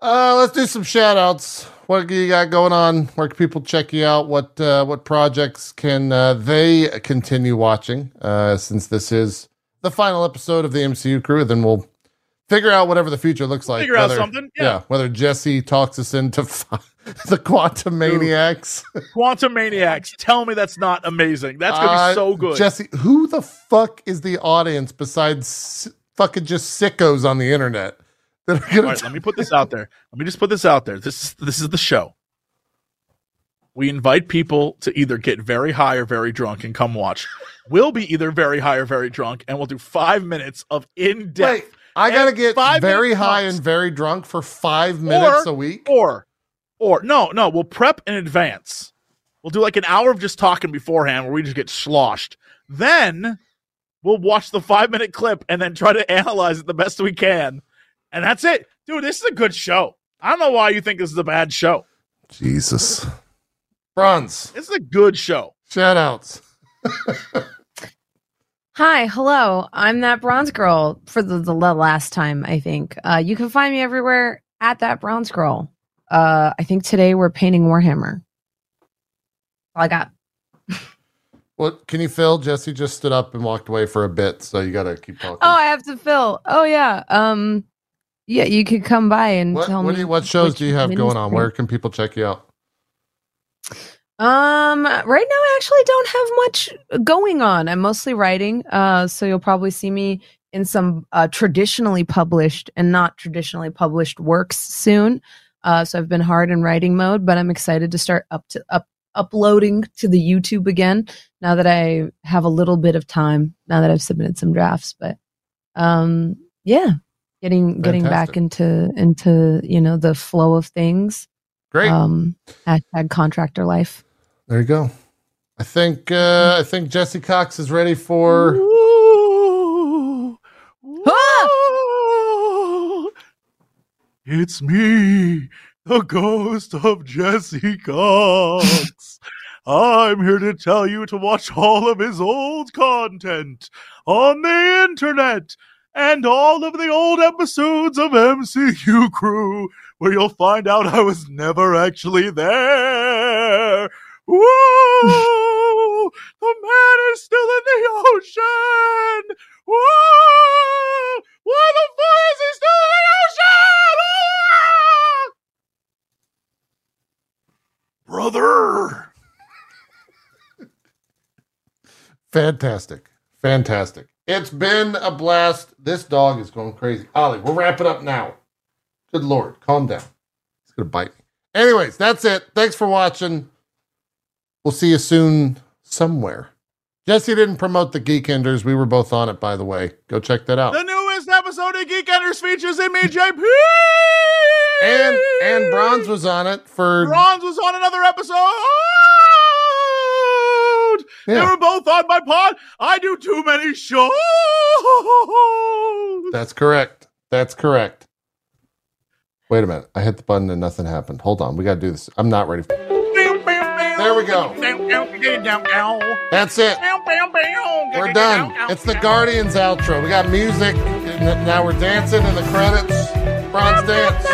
Uh, let's do some shout outs. What do you got going on? Where can people check you out? What uh, what projects can uh, they continue watching? Uh, since this is the final episode of the MCU crew, then we'll figure out whatever the future looks like. Figure out something, yeah. whether Jesse talks us into <laughs> the Quantum Maniacs. Quantum Maniacs. Tell me that's not amazing. That's gonna Uh, be so good. Jesse, who the fuck is the audience besides s- fucking just sickos on the internet that are right, let me put this out there. Let me just put this out there. This is this is the show. We invite people to either get very high or very drunk and come watch. We'll be either very high or very drunk, and we'll do five minutes of in depth. Wait, I gotta get very high talks. and very drunk for five minutes a week. Or, or no, no, we'll prep in advance. We'll do like an hour of just talking beforehand where we just get sloshed. Then we'll watch the five minute clip and then try to <laughs> analyze it the best we can. And that's it. Dude, this is a good show. I don't know why you think this is a bad show. Jesus, bronze It's a good show. shout outs. <laughs> Hi, hello. I'm that bronze girl for the, the last time, I think. Uh, you can find me everywhere at that bronze girl. Uh, I think today we're painting Warhammer. All I got. What can you fill? Jesse just stood up and walked away for a bit, so you gotta keep talking. Oh, I have to fill. Oh yeah. Um, yeah, you could come by and what tell what, me. you, what shows do you have going on? Where can people check you out? Um, right now I actually don't have much going on. I'm mostly writing. Uh, so you'll probably see me in some uh, traditionally published and not traditionally published works soon. Uh, so I've been hard in writing mode, but I'm excited to start up to up uploading to the YouTube again now that I have a little bit of time. Now that I've submitted some drafts, but um, yeah, getting getting back into into you know the flow of things. Great. Um, hashtag contractor life. there you go. I think uh, I think Jesse Cox is ready for. Ooh. Ah! Ooh. It's me, the ghost of Jesse Cox. I'm here to tell you to watch all of his old content on the internet and all of the old episodes of MCU Crew, where you'll find out I was never actually there. Woo! The man is still in the ocean! Woo! Why the fuck is he still in the ocean? Brother! Fantastic. Fantastic. It's been a blast. This dog is going crazy. Ollie, we'll wrap it up now. Good Lord, calm down. He's going to bite me. Anyways, that's it. Thanks for watching. We'll see you soon somewhere. Jesse didn't promote the Geekenders. We were both on it, by the way. Go check that out. The newest episode of Geekenders features in me, JP! And and Bronze was on it for Bronze was on another episode! They were both on my pod. I do too many shows. That's correct. That's correct. Wait a minute. I hit the button and nothing happened. Hold on. We got to do this. I'm not ready. For- There we go. That's it. We're done. It's the Guardians outro. We got music. Now we're dancing in the credits. Bronze dance.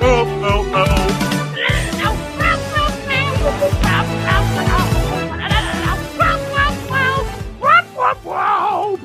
Oh, oh, oh. oh.